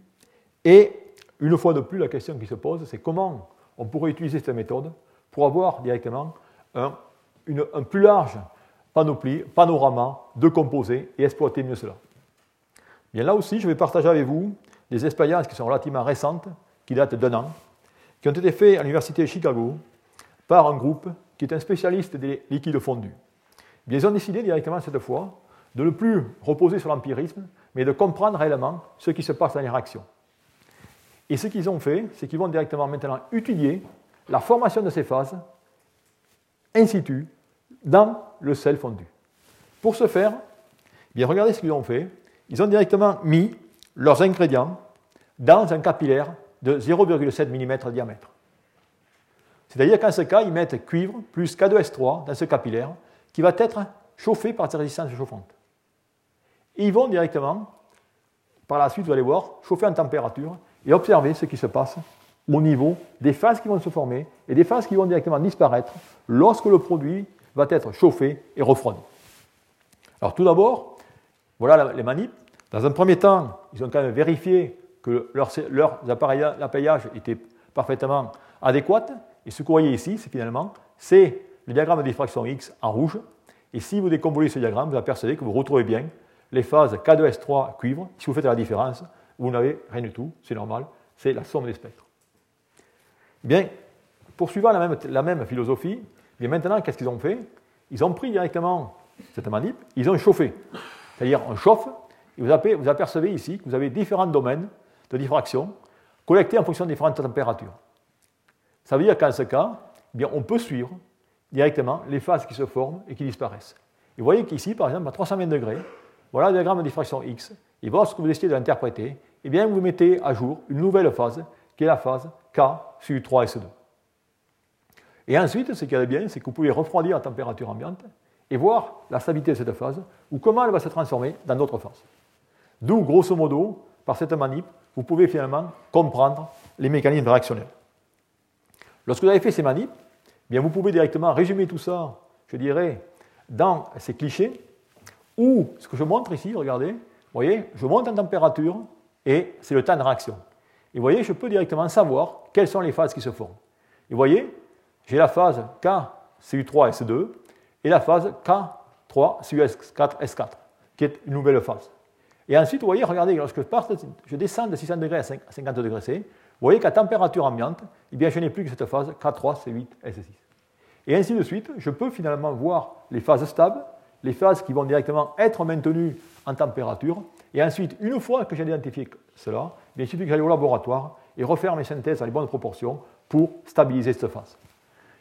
Et une fois de plus, la question qui se pose, c'est comment on pourrait utiliser cette méthode pour avoir directement un, plus large panorama de composés et exploiter mieux cela. Bien là aussi, je vais partager avec vous des expériences qui sont relativement récentes, qui datent d'un an, qui ont été faites à l'Université de Chicago par un groupe qui est un spécialiste des liquides fondus. Ils ont décidé directement cette fois de ne plus reposer sur l'empirisme, mais de comprendre réellement ce qui se passe dans les réactions. Et ce qu'ils ont fait, c'est qu'ils vont directement maintenant étudier la formation de ces phases in situ dans le sel fondu. Pour ce faire, bien regardez ce qu'ils ont fait. Ils ont directement mis leurs ingrédients dans un capillaire de 0,7 mm de diamètre. C'est-à-dire qu'en ce cas, ils mettent cuivre plus K2S3 dans ce capillaire qui va être chauffé par cette résistance chauffante. Et ils vont directement, par la suite, vous allez voir, chauffer en température et observer ce qui se passe au niveau des phases qui vont se former et des phases qui vont directement disparaître lorsque le produit va être chauffé et refroidi. Alors tout d'abord, voilà les manips. Dans un premier temps, ils ont quand même vérifié que leur, leur appareillage était parfaitement adéquat. Et ce que vous voyez ici, c'est finalement, c'est le diagramme de diffraction X en rouge. Et si vous décomposez ce diagramme, vous apercevez que vous retrouvez bien les phases K2S3 cuivre. Si vous faites la différence, vous n'avez rien du tout, c'est normal, c'est la somme des spectres. Bien, poursuivant la même, philosophie, bien maintenant, qu'est-ce qu'ils ont fait? Ils ont pris directement cette manip, ils ont chauffé. C'est-à-dire, on chauffe, et vous, apercevez ici que vous avez différents domaines de diffraction collectés en fonction de différentes températures. Ça veut dire qu'en ce cas, eh bien, on peut suivre directement les phases qui se forment et qui disparaissent. Vous voyez qu'ici, par exemple, à 320 degrés, voilà le diagramme de diffraction X, et voilà ce que vous décidez de l'interpréter, eh bien, vous mettez à jour une nouvelle phase, qui est la phase K sur 3 S2. Et ensuite, ce qui est bien, c'est que vous pouvez refroidir à température ambiante et voir la stabilité de cette phase ou comment elle va se transformer dans d'autres phases. D'où, grosso modo, par cette manip, vous pouvez finalement comprendre les mécanismes réactionnels. Lorsque vous avez fait ces manips, eh bien vous pouvez directement résumer tout ça, je dirais, dans ces clichés, ou ce que je montre ici, regardez, vous voyez, je monte en température et c'est le temps de réaction. Et vous voyez, je peux directement savoir quelles sont les phases qui se forment. Et vous voyez, j'ai la phase K, CU3, S2, et la phase K3, CU4, S4, qui est une nouvelle phase. Et ensuite, vous voyez, regardez, lorsque je, je descends de 600 degrés à 50 degrés C, vous voyez qu'à température ambiante, eh bien, je n'ai plus que cette phase K3, C8, S6. Et ainsi de suite, je peux finalement voir les phases stables, les phases qui vont directement être maintenues en température, et ensuite, une fois que j'ai identifié cela, eh il suffit que j'aille au laboratoire et refaire mes synthèses à les bonnes proportions pour stabiliser cette phase.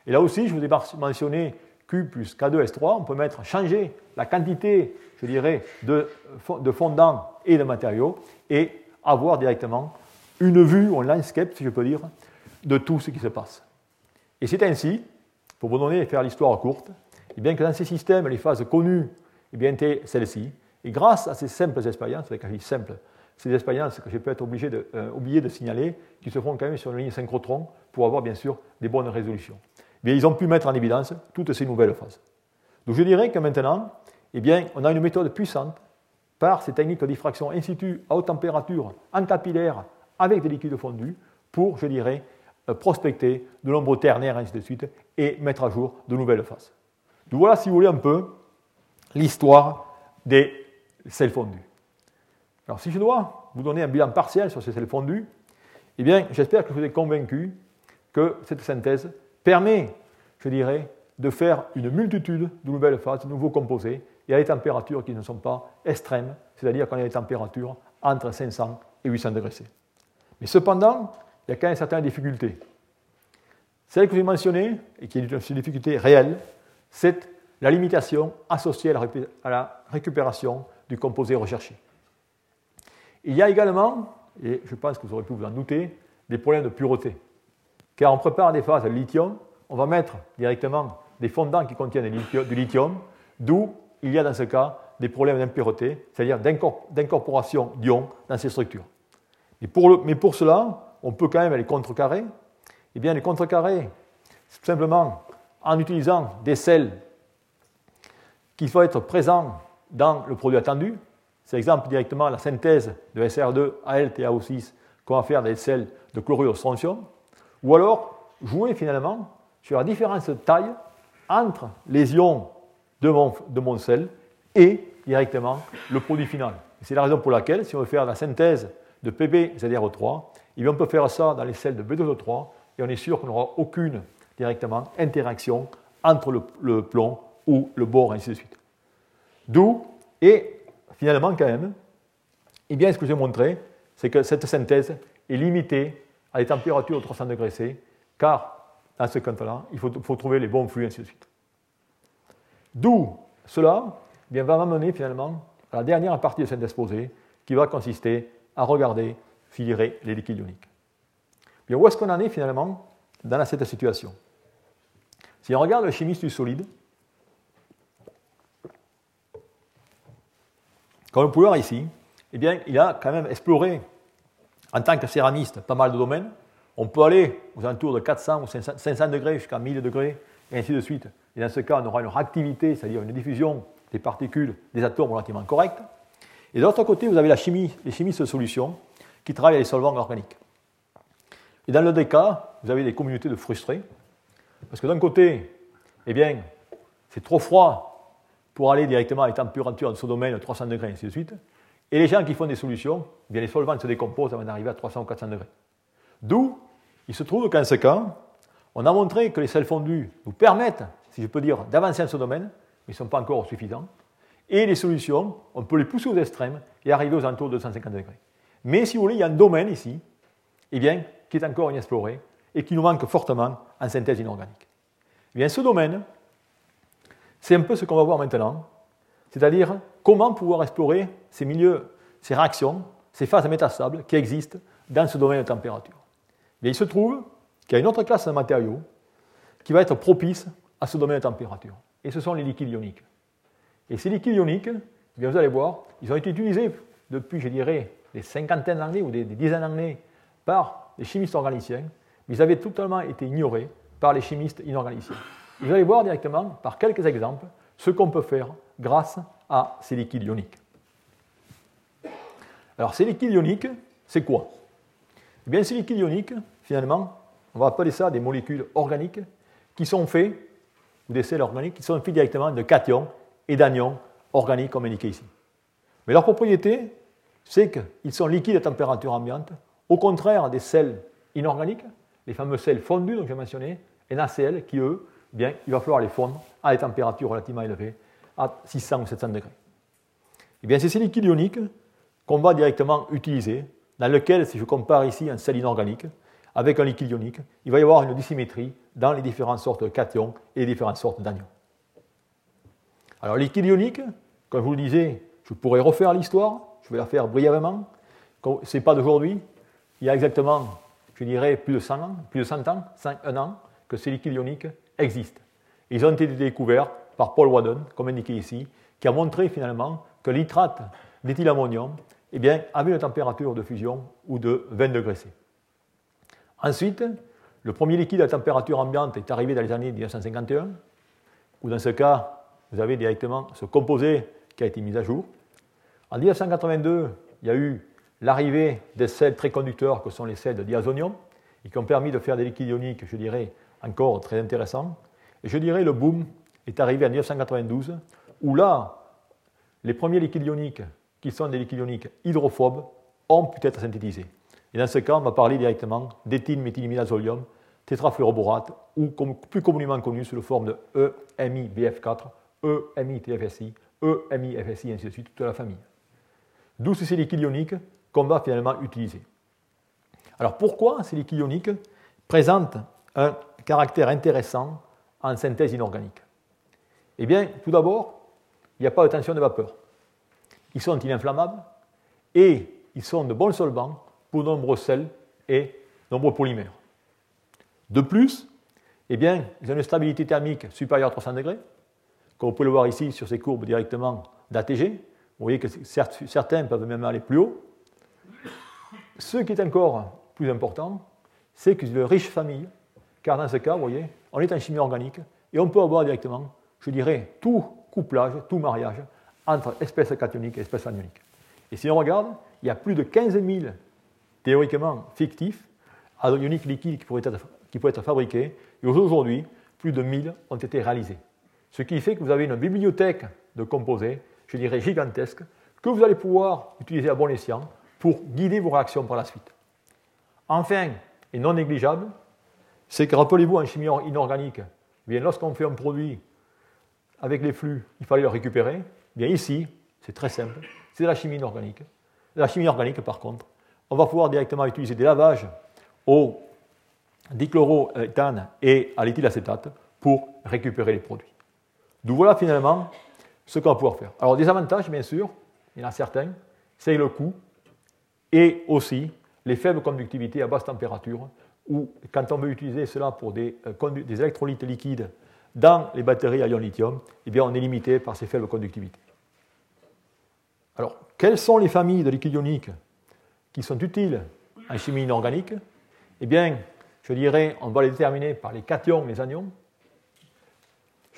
Et là aussi, je vous ai mentionné Q plus K2S3, on peut mettre, changer la quantité, je dirais, de, de fondants et de matériaux et avoir directement une vue, un landscape, si je peux dire, de tout ce qui se passe. Et c'est ainsi, pour vous donner et faire l'histoire courte, eh bien que dans ces systèmes, les phases connues, eh bien, étaient celles-ci. Et grâce à ces simples expériences, je dis simples, ces expériences que j'ai peut-être obligé de, euh, de signaler, qui se font quand même sur une ligne synchrotron pour avoir bien sûr des bonnes résolutions ils ont pu mettre en évidence toutes ces nouvelles phases. Donc je dirais que maintenant, eh bien, on a une méthode puissante par ces techniques de diffraction in situ à haute température, en capillaire, avec des liquides fondus, pour, je dirais, euh, prospecter de nombreux ternaires, ainsi de suite, et mettre à jour de nouvelles phases. Donc voilà, si vous voulez, un peu l'histoire des sels fondus. Alors si je dois vous donner un bilan partiel sur ces sels fondus, eh bien, j'espère que vous ai convaincu que cette synthèse permet, je dirais, de faire une multitude de nouvelles phases, de nouveaux composés, et à des températures qui ne sont pas extrêmes, c'est-à-dire quand il y a des températures entre 500 et 800 degrés C. Mais cependant, il y a quand même certaines difficultés. Celle que j'ai mentionnée, et qui est une difficulté réelle, c'est la limitation associée à la récupération du composé recherché. Il y a également, et je pense que vous aurez pu vous en douter, des problèmes de pureté car on prépare des phases à lithium, on va mettre directement des fondants qui contiennent du lithium, d'où il y a dans ce cas des problèmes d'impureté, c'est-à-dire d'incorporation d'ions dans ces structures. mais pour cela, on peut quand même les contrecarrer. Eh bien, les contrecarrer, c'est tout simplement en utilisant des sels qui vont être présents dans le produit attendu. C'est exemple directement la synthèse de SR2 ALTAO6 qu'on va faire des sels de chlorure de strontium. Ou alors jouer finalement sur la différence de taille entre les ions de mon, de mon sel et directement le produit final. C'est la raison pour laquelle, si on veut faire la synthèse de PbZrO3, eh on peut faire ça dans les sels de B2O3 et on est sûr qu'on n'aura aucune directement interaction entre le, plomb ou le bore, ainsi de suite. D'où, et finalement quand même, eh bien, ce que j'ai montré, c'est que cette synthèse est limitée à des températures de 300 degrés C, car dans ce cas-là, il faut, trouver les bons flux, ainsi de suite. D'où cela eh bien, va m'amener finalement à la dernière partie de cet exposé, qui va consister à regarder filirer les liquides ioniques. Bien, où est-ce qu'on en est finalement dans cette situation? Si on regarde le chimiste du solide, comme vous pouvez voir ici, eh bien, il a quand même exploré en tant que céramiste pas mal de domaines. On peut aller aux alentours de 400 ou 500 degrés jusqu'à 1000 degrés, et ainsi de suite. Et dans ce cas, on aura une réactivité, c'est-à-dire une diffusion des particules, des atomes relativement correcte. Et de l'autre côté, vous avez la chimie, les chimistes de solution qui travaillent avec les solvants organiques. Et dans le cas, vous avez des communautés de frustrés, parce que d'un côté, eh bien, c'est trop froid pour aller directement à des températures de ce domaine de 300 degrés, et ainsi de suite. Et les gens qui font des solutions, eh bien, les solvants se décomposent avant d'arriver à 300 ou 400 degrés. D'où, il se trouve qu'en ce cas, on a montré que les sels fondus nous permettent, si je peux dire, d'avancer dans ce domaine, mais ils ne sont pas encore suffisants. Et les solutions, on peut les pousser aux extrêmes et arriver aux alentours de 250 degrés. Mais si vous voulez, il y a un domaine ici, eh bien, qui est encore inexploré et qui nous manque fortement en synthèse inorganique. Eh bien, ce domaine, c'est un peu ce qu'on va voir maintenant, c'est-à-dire comment pouvoir explorer ces milieux, ces réactions, ces phases métastables qui existent dans ce domaine de température. Mais il se trouve qu'il y a une autre classe de matériaux qui va être propice à ce domaine de température, et ce sont les liquides ioniques. Et ces liquides ioniques, eh bien vous allez voir, ils ont été utilisés depuis, je dirais, des cinquantaines d'années ou des, dizaines d'années par les chimistes organiciens, ils avaient totalement été ignorés par les chimistes inorganiciens. Vous allez voir directement, par quelques exemples, ce qu'on peut faire grâce à ces liquides ioniques. Alors, ces liquides ioniques, c'est quoi? Eh bien, ces liquides ioniques, finalement, on va appeler ça des molécules organiques qui sont faits, ou des sels organiques, qui sont faits directement de cations et d'anions organiques, comme indiqué ici. Mais leur propriété, c'est qu'ils sont liquides à température ambiante, au contraire des sels inorganiques, les fameux sels fondus dont j'ai mentionné, NaCl, qui eux, bien, il va falloir les fondre à des températures relativement élevées, à 600 ou 700 degrés. Eh bien, c'est ces liquides ioniques qu'on va directement utiliser, dans lequel, si je compare ici un sel inorganique avec un liquide ionique, il va y avoir une dissymétrie dans les différentes sortes de cations et les différentes sortes d'anions. Alors, liquide ionique, comme je vous le disais, je pourrais refaire l'histoire, je vais la faire brièvement. Ce n'est pas d'aujourd'hui, il y a exactement, je dirais, plus de 100 ans, plus de 100 ans, 1 an, que ces liquides ioniques existent. Ils ont été découverts par Paul Wadden, comme indiqué ici, qui a montré finalement que l'itrate d'éthylammonium eh bien, avait une température de fusion ou de 20 degrés C. Ensuite, le premier liquide à température ambiante est arrivé dans les années 1951, où dans ce cas, vous avez directement ce composé qui a été mis à jour. En 1982, il y a eu l'arrivée des sels très conducteurs que sont les sels de diazonium et qui ont permis de faire des liquides ioniques, je dirais, encore très intéressants. Et je dirais le boom est arrivé en 1992, où là, les premiers liquides ioniques, qui sont des liquides ioniques hydrophobes, ont pu être synthétisés. Et dans ce cas, on va parler directement d'éthylméthylimidazolium, tétrafluoroborate, ou plus communément connu sous la forme de EMIBF4, EMITFSI, EMIFSI, ainsi de suite, toute la famille. D'où ces liquides ioniques qu'on va finalement utiliser. Alors pourquoi ces liquides ioniques présentent un caractère intéressant en synthèse inorganique? Eh bien, tout d'abord, il n'y a pas de tension de vapeur. Ils sont ininflammables et ils sont de bons solvants pour nombreux sels et nombreux polymères. De plus, eh bien, ils ont une stabilité thermique supérieure à 300 degrés, comme vous pouvez le voir ici sur ces courbes directement d'ATG. Vous voyez que certains peuvent même aller plus haut, ce qui est encore plus important, c'est que de riche famille, car dans ce cas, vous voyez, on est en chimie organique et on peut avoir directement, je dirais, tout couplage, tout mariage entre espèces cationiques et espèces anioniques. Et si on regarde, il y a plus de 15 000 théoriquement fictifs anioniques liquides qui pourraient être, qui pourraient être fabriqués, et aujourd'hui, plus de 1000 ont été réalisés. Ce qui fait que vous avez une bibliothèque de composés, je dirais gigantesque, que vous allez pouvoir utiliser à bon escient pour guider vos réactions par la suite. Enfin, et non négligeable, c'est que rappelez-vous en chimie inorganique, eh bien lorsqu'on fait un produit avec les flux, il fallait le récupérer. Eh bien ici, c'est très simple, c'est de la chimie inorganique. La chimie organique, par contre, on va pouvoir directement utiliser des lavages au dichloroéthane et à l'éthylacétate pour récupérer les produits. Donc voilà finalement ce qu'on va pouvoir faire. Alors des avantages, bien sûr, il y en a certains, c'est le coût et aussi les faibles conductivités à basse température ou quand on veut utiliser cela pour des, euh, électrolytes liquides dans les batteries à ion lithium, eh bien on est limité par ces faibles conductivités. Alors, quelles sont les familles de liquides ioniques qui sont utiles en chimie inorganique? Eh bien, je dirais, on va les déterminer par les cations, les anions.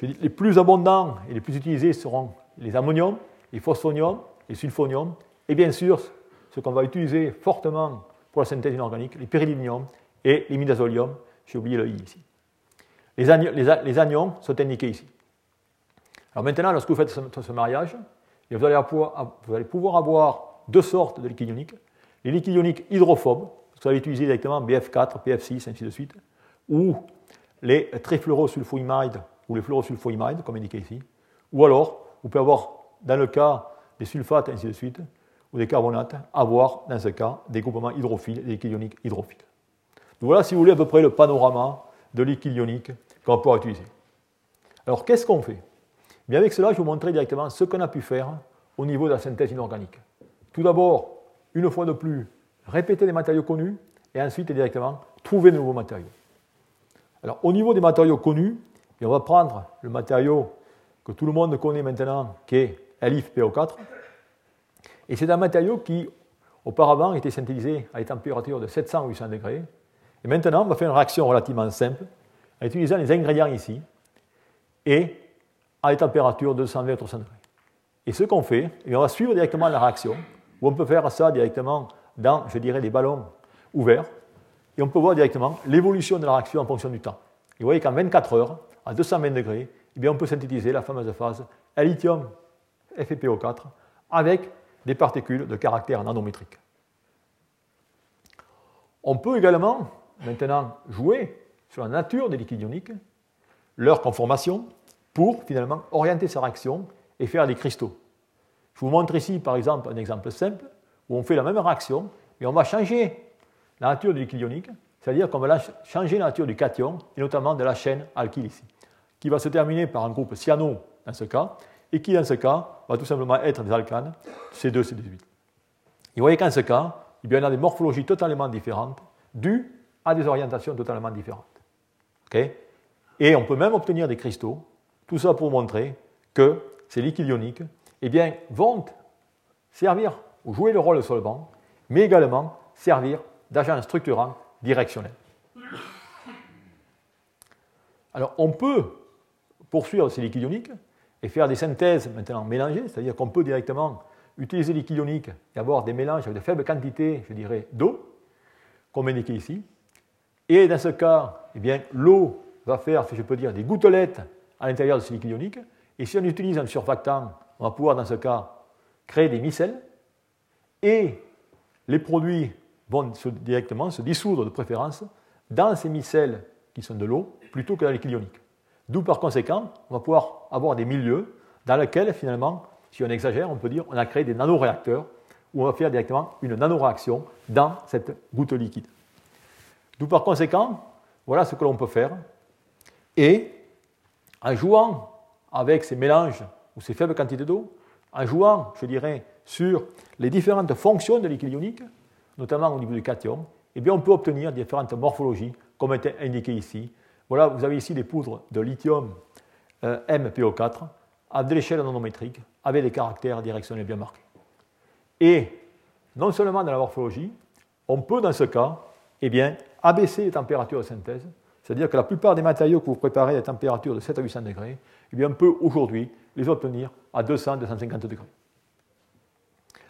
les plus abondants et les plus utilisés seront les ammoniums, les phosphoniums, les sulfoniums, et bien sûr, ce qu'on va utiliser fortement pour la synthèse inorganique, les pyridiniums et les. J'ai oublié le i ici. Les, anions, sont indiqués ici. Alors maintenant, lorsque vous faites ce, mariage, vous allez, vous allez, pouvoir avoir deux sortes de liquides ioniques. Les liquides ioniques hydrophobes, vous allez utiliser directement BF4, PF6, ainsi de suite, ou les trifluorosulfoimides ou les fluorosulfoimides, comme indiqué ici, ou alors, vous pouvez avoir, dans le cas des sulfates, ainsi de suite, ou des carbonates, avoir, dans ce cas, des groupements hydrophiles, des liquides ioniques hydrophiles. Donc voilà, si vous voulez, à peu près le panorama de liquides ioniques qu'on pouvoir utiliser. Alors, qu'est-ce qu'on fait? Eh Bien, Avec cela, je vais vous montrer directement ce qu'on a pu faire au niveau de la synthèse inorganique. Tout d'abord, une fois de plus, répéter les matériaux connus et ensuite directement trouver de nouveaux matériaux. Alors, au niveau des matériaux connus, eh on va prendre le matériau que tout le monde connaît maintenant, qui est LiFPO4. Et c'est un matériau qui, auparavant, était synthétisé à des températures de 700 ou 800 degrés. Et maintenant, on va faire une réaction relativement simple en utilisant les ingrédients ici et à des températures de 220 ou 300 degrés. Et ce qu'on fait, et on va suivre directement la réaction, ou on peut faire ça directement dans, je dirais, des ballons ouverts, et on peut voir directement l'évolution de la réaction en fonction du temps. Et vous voyez qu'en 24 heures, à 220 degrés, eh bien, on peut synthétiser la fameuse phase lithium FePO4 avec des particules de caractère nanométrique. On peut également maintenant jouer sur la nature des liquides ioniques, leur conformation, pour finalement orienter sa réaction et faire des cristaux. Je vous montre ici par exemple un exemple simple où on fait la même réaction, mais on va changer la nature du liquide ionique, c'est-à-dire qu'on va changer la nature du cation et notamment de la chaîne alkyle ici, qui va se terminer par un groupe cyano dans ce cas, et qui dans ce cas va tout simplement être des alcanes, C2, C18. Et vous voyez qu'en ce cas, il y a des morphologies totalement différentes dues à des orientations totalement différentes. et on peut même obtenir des cristaux, tout ça pour montrer que ces liquides ioniques eh bien, vont servir ou jouer le rôle de solvant, mais également servir d'agent structurant directionnel. Alors, on peut poursuivre ces liquides ioniques et faire des synthèses maintenant mélangées, c'est-à-dire qu'on peut directement utiliser les liquides ioniques et avoir des mélanges avec de faibles quantités, je dirais, d'eau, comme indiqué ici. Et dans ce cas, eh bien, l'eau va faire, si je peux dire, des gouttelettes à l'intérieur de liquides ioniques. Et si on utilise un surfactant, on va pouvoir, dans ce cas, créer des micelles. Et les produits vont directement se dissoudre de préférence dans ces micelles qui sont de l'eau plutôt que dans les liquides ioniques. D'où par conséquent, on va pouvoir avoir des milieux dans lesquels finalement, si on exagère, on peut dire on a créé des nanoréacteurs où on va faire directement une nanoréaction dans cette goutte liquide. D'où par conséquent, voilà ce que l'on peut faire. Et en jouant avec ces mélanges ou ces faibles quantités d'eau, en jouant, je dirais, sur les différentes fonctions de liquide ionique, notamment au niveau du cation, eh on peut obtenir différentes morphologies, comme est indiqué ici, voilà, vous avez ici des poudres de lithium euh, MPO4 à de l'échelle nanométrique avec des caractères directionnels bien marqués. Et non seulement dans la morphologie, on peut dans ce cas eh bien, abaisser les températures de synthèse, c'est-à-dire que la plupart des matériaux que vous préparez à température de 7 à 800 degrés, eh bien, on peut aujourd'hui les obtenir à 200-250 degrés.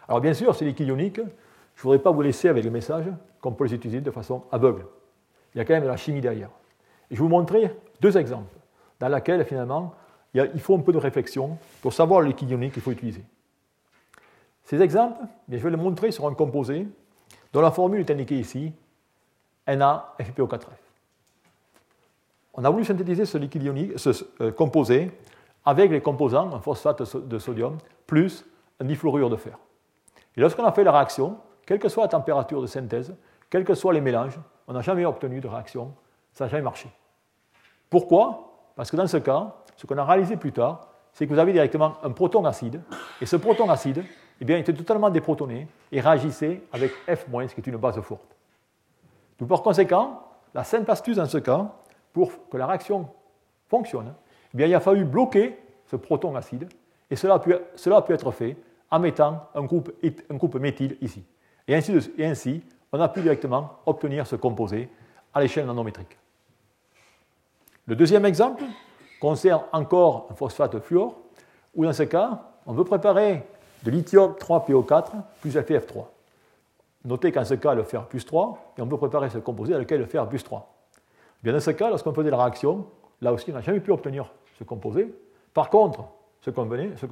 Alors bien sûr, ces liquides ioniques, je ne voudrais pas vous laisser avec le message qu'on peut les utiliser de façon aveugle. Il y a quand même de la chimie derrière. Je vais vous montrer deux exemples dans lesquels finalement il faut un peu de réflexion pour savoir le liquide ionique qu'il faut utiliser. Ces exemples, je vais les montrer sur un composé dont la formule est indiquée ici, NaFePO4F. On a voulu synthétiser ce liquide ionique, ce euh, composé avec les composants, un phosphate de sodium, plus un difluorure de fer. Et lorsqu'on a fait la réaction, quelle que soit la température de synthèse, quels que soient les mélanges, on n'a jamais obtenu de réaction, ça n'a jamais marché. Pourquoi? Parce que dans ce cas, ce qu'on a réalisé plus tard, c'est que vous avez directement un proton acide, et ce proton acide, eh bien, était totalement déprotoné et réagissait avec F-, qui est une base forte. Par conséquent, la simple astuce dans ce cas, pour que la réaction fonctionne, eh bien, il a fallu bloquer ce proton acide, et cela a pu, être fait en mettant un groupe, un méthyle ici. Et ainsi, on a pu directement obtenir ce composé à l'échelle nanométrique. Le deuxième exemple concerne encore un phosphate fluor, où dans ce cas, on veut préparer de lithium 3PO4 plus FeF3. Notez qu'en ce cas, le fer plus 3, et on veut préparer ce composé dans lequel le fer plus 3. Bien dans ce cas, lorsqu'on faisait la réaction, là aussi, on n'a jamais pu obtenir ce composé. Par contre, ce qu'on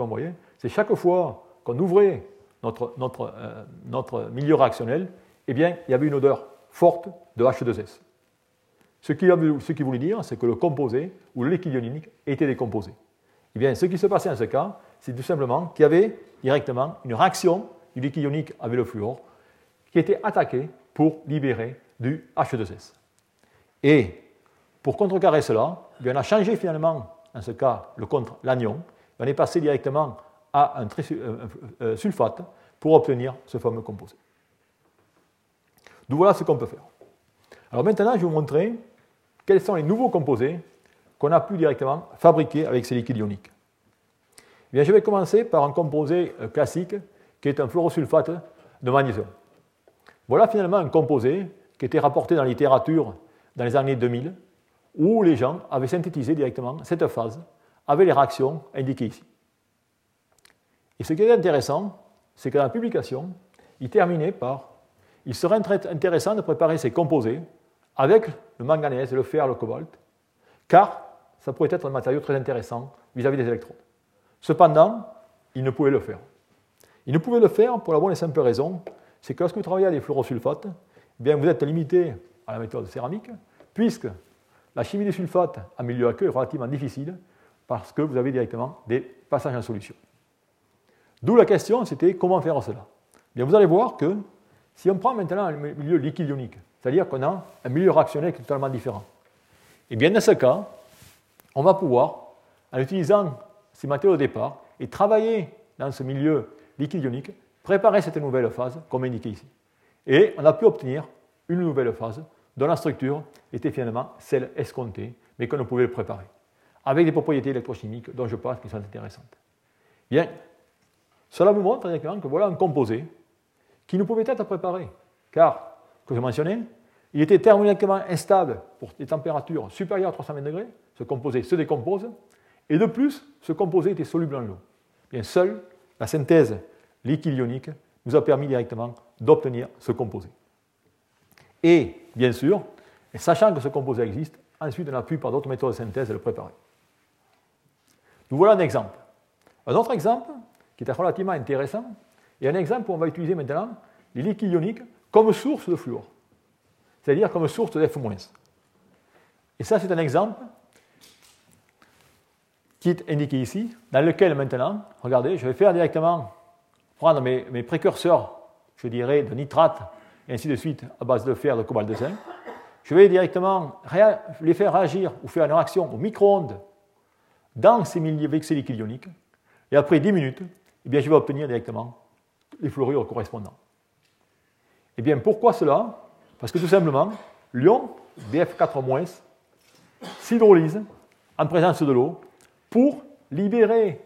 voyait, c'est chaque fois qu'on ouvrait notre, notre, euh, notre, milieu réactionnel, eh bien, il y avait une odeur forte de H2S. Ce qui, voulait dire, c'est que le composé ou le liquide ionique était décomposé. Eh bien, ce qui se passait dans ce cas, c'est tout simplement qu'il y avait directement une réaction du liquide ionique avec le fluor qui était attaquée pour libérer du H2S. Et pour contrecarrer cela, eh on a changé finalement, dans ce cas, le contre l'anion. On est passé directement à un sulfate pour obtenir ce fameux composé. Donc voilà ce qu'on peut faire. Alors maintenant, je vais vous montrer quels sont les nouveaux composés qu'on a pu directement fabriquer avec ces liquides ioniques. Eh je vais commencer par un composé euh, classique qui est un fluorosulfate de magnésium. Voilà finalement un composé qui était rapporté dans la littérature dans les années 2000, où les gens avaient synthétisé directement cette phase avec les réactions indiquées ici. Et ce qui est intéressant, c'est que dans la publication, il terminait par il serait intéressant de préparer ces composés avec le manganèse, le fer, le cobalt, car ça pourrait être un matériau très intéressant vis-à-vis des électrodes. Cependant, il ne pouvait le faire. Il ne pouvait le faire pour la bonne et simple raison, c'est que lorsque vous travaillez à des fluorosulfates, eh bien vous êtes limité à la méthode céramique, puisque la chimie des sulfates en milieu aqueux est relativement difficile, parce que vous avez directement des passages en solution. D'où la question, c'était comment faire cela? Bien, Vous allez voir que si on prend maintenant un milieu liquide ionique, c'est-à-dire qu'on a un milieu réactionnel qui est totalement différent, et bien dans ce cas, on va pouvoir, en utilisant ces matériaux au départ, et travailler dans ce milieu liquide ionique, préparer cette nouvelle phase, comme indiqué ici. Et on a pu obtenir une nouvelle phase dont la structure était finalement celle escomptée, mais qu'on pouvait préparer, avec des propriétés électrochimiques dont je pense qui sont intéressantes. Bien, cela vous montre directement que voilà un composé qui ne pouvait être préparé, car, comme je mentionnais, il était thermodynamiquement instable pour des températures supérieures à 320 degrés, ce composé se décompose, et de plus, ce composé était soluble en l'eau. Bien, seule la synthèse liquide ionique nous a permis directement d'obtenir ce composé. Et, bien sûr, sachant que ce composé existe, ensuite on a pu, par d'autres méthodes de synthèse, le préparer. Nous voilà un exemple. Un autre exemple, qui est relativement intéressant, et un exemple où on va utiliser maintenant les liquides ioniques comme source de fluor, c'est-à-dire comme source de F-. Et ça, c'est un exemple qui est indiqué ici, dans lequel maintenant, regardez, je vais faire directement prendre mes, précurseurs, je dirais, de nitrate, et ainsi de suite, à base de fer, de cobalt de zinc. Je vais directement les faire réagir ou faire une réaction au micro-ondes dans ces milieux liquides ioniques. Et après 10 minutes, eh bien, je vais obtenir directement les fluorures correspondants. Eh bien, pourquoi cela? Parce que tout simplement, l'ion BF4- s'hydrolyse en présence de l'eau pour libérer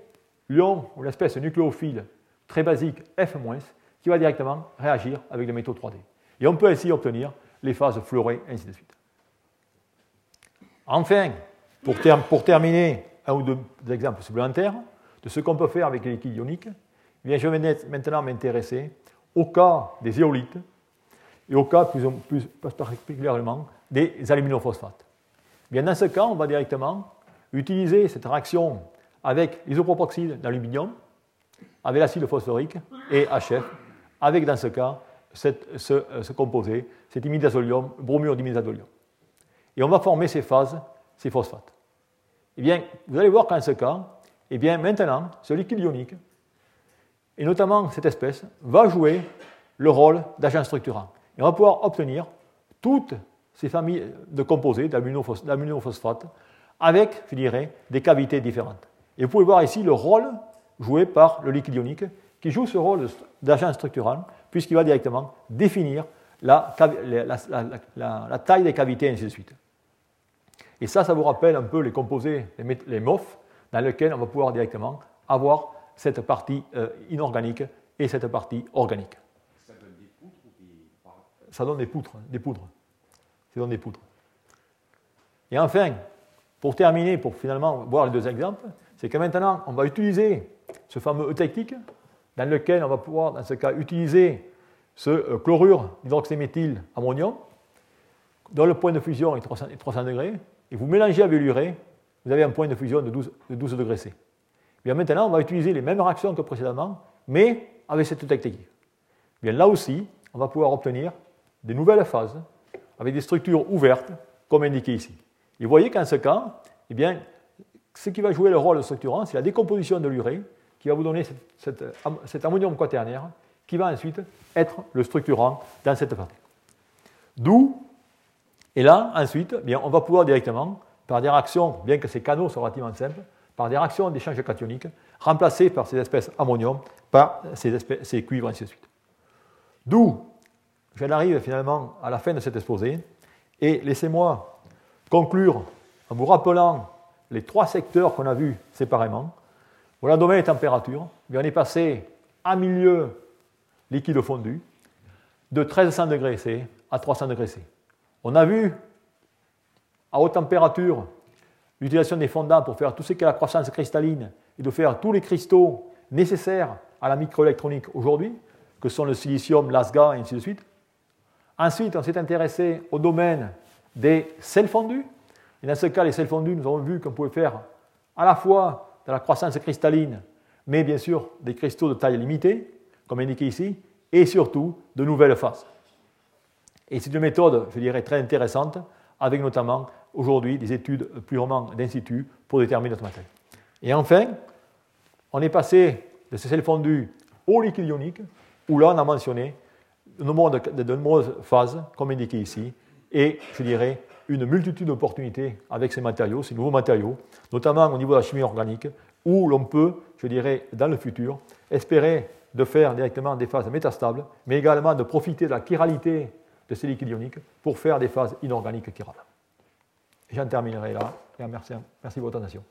l'ion ou l'espèce nucléophile très basique F- qui va directement réagir avec les métaux 3D. Et on peut ainsi obtenir les phases fluorées, ainsi de suite. Enfin, pour, terminer, un ou deux exemples supplémentaires de ce qu'on peut faire avec les liquides ioniques. Eh je vais maintenant m'intéresser au cas des éolites et au cas plus, particulièrement des aluminophosphates. Bien, dans ce cas, on va directement utiliser cette réaction avec l'isopropoxyde d'aluminium, avec l'acide phosphorique et HF, avec dans ce cas ce, composé, cet imidazolium, bromure d'imidazolium. Et on va former ces phases, ces phosphates. Eh bien, vous allez voir qu'en ce cas, eh bien, maintenant, ce liquide ionique, et notamment cette espèce, va jouer le rôle d'agent structurant. Et on va pouvoir obtenir toutes ces familles de composés d'aminophosphates avec, je dirais, des cavités différentes. Et vous pouvez voir ici le rôle joué par le liquide ionique qui joue ce rôle d'agent structurant puisqu'il va directement définir la, taille des cavités et ainsi de suite. Et ça, ça vous rappelle un peu les composés, les, MOF, dans lesquels on va pouvoir directement avoir cette partie euh, inorganique et cette partie organique. Ça donne des poutres ou des... Ça donne des poutres, des poudres. Ça donne des poudres. Et enfin, pour terminer, pour finalement voir les deux exemples, c'est que maintenant, on va utiliser ce fameux eutectique dans lequel on va pouvoir, dans ce cas, utiliser ce euh, chlorure d'hydroxyméthyle ammonium, dont le point de fusion est 300, degrés, et vous mélangez avec l'urée, vous avez un point de fusion de 12, degrés C. Bien maintenant, on va utiliser les mêmes réactions que précédemment, mais avec cette technique. Bien là aussi, on va pouvoir obtenir des nouvelles phases avec des structures ouvertes, comme indiqué ici. Et vous voyez qu'en ce cas, eh bien, ce qui va jouer le rôle structurant, c'est la décomposition de l'urée qui va vous donner cet ammonium quaternaire qui va ensuite être le structurant dans cette partie. D'où, et là, ensuite, eh bien, on va pouvoir directement, par des réactions, bien que ces canaux soient relativement simples, par des réactions d'échange cationique, remplacer par ces espèces ammonium par ces, espèces, ces cuivres, ainsi de suite. D'où, j'en arrive finalement à la fin de cet exposé, et laissez-moi conclure en vous rappelant les trois secteurs qu'on a vus séparément. Voilà, domaine et température. on est passé à milieu liquide fondu de 1300 degrés C à 300 degrés C. On a vu à haute température l'utilisation des fondants pour faire tout ce qu'est la croissance cristalline et de faire tous les cristaux nécessaires à la microélectronique aujourd'hui, que sont le silicium, l'asga et ainsi de suite. Ensuite, on s'est intéressé au domaine des sels fondus, et dans ce cas, les sels fondus, nous avons vu qu'on pouvait faire à la fois de la croissance cristalline, mais bien sûr des cristaux de taille limitée, comme indiqué ici, et surtout de nouvelles phases. Et c'est une méthode, je dirais, très intéressante, avec notamment aujourd'hui des études purement d'insitu pour déterminer notre matériel. Et enfin, on est passé de ces sels fondus au liquide ionique, où là on a mentionné de nombreuses phases, comme indiqué ici, et je dirais une multitude d'opportunités avec ces matériaux, ces nouveaux matériaux, notamment au niveau de la chimie organique, où l'on peut, je dirais, dans le futur, espérer de faire directement des phases métastables, mais également de profiter de la chiralité de ces liquides ioniques pour faire des phases inorganiques chirales. J'en terminerai là. merci, merci de votre attention.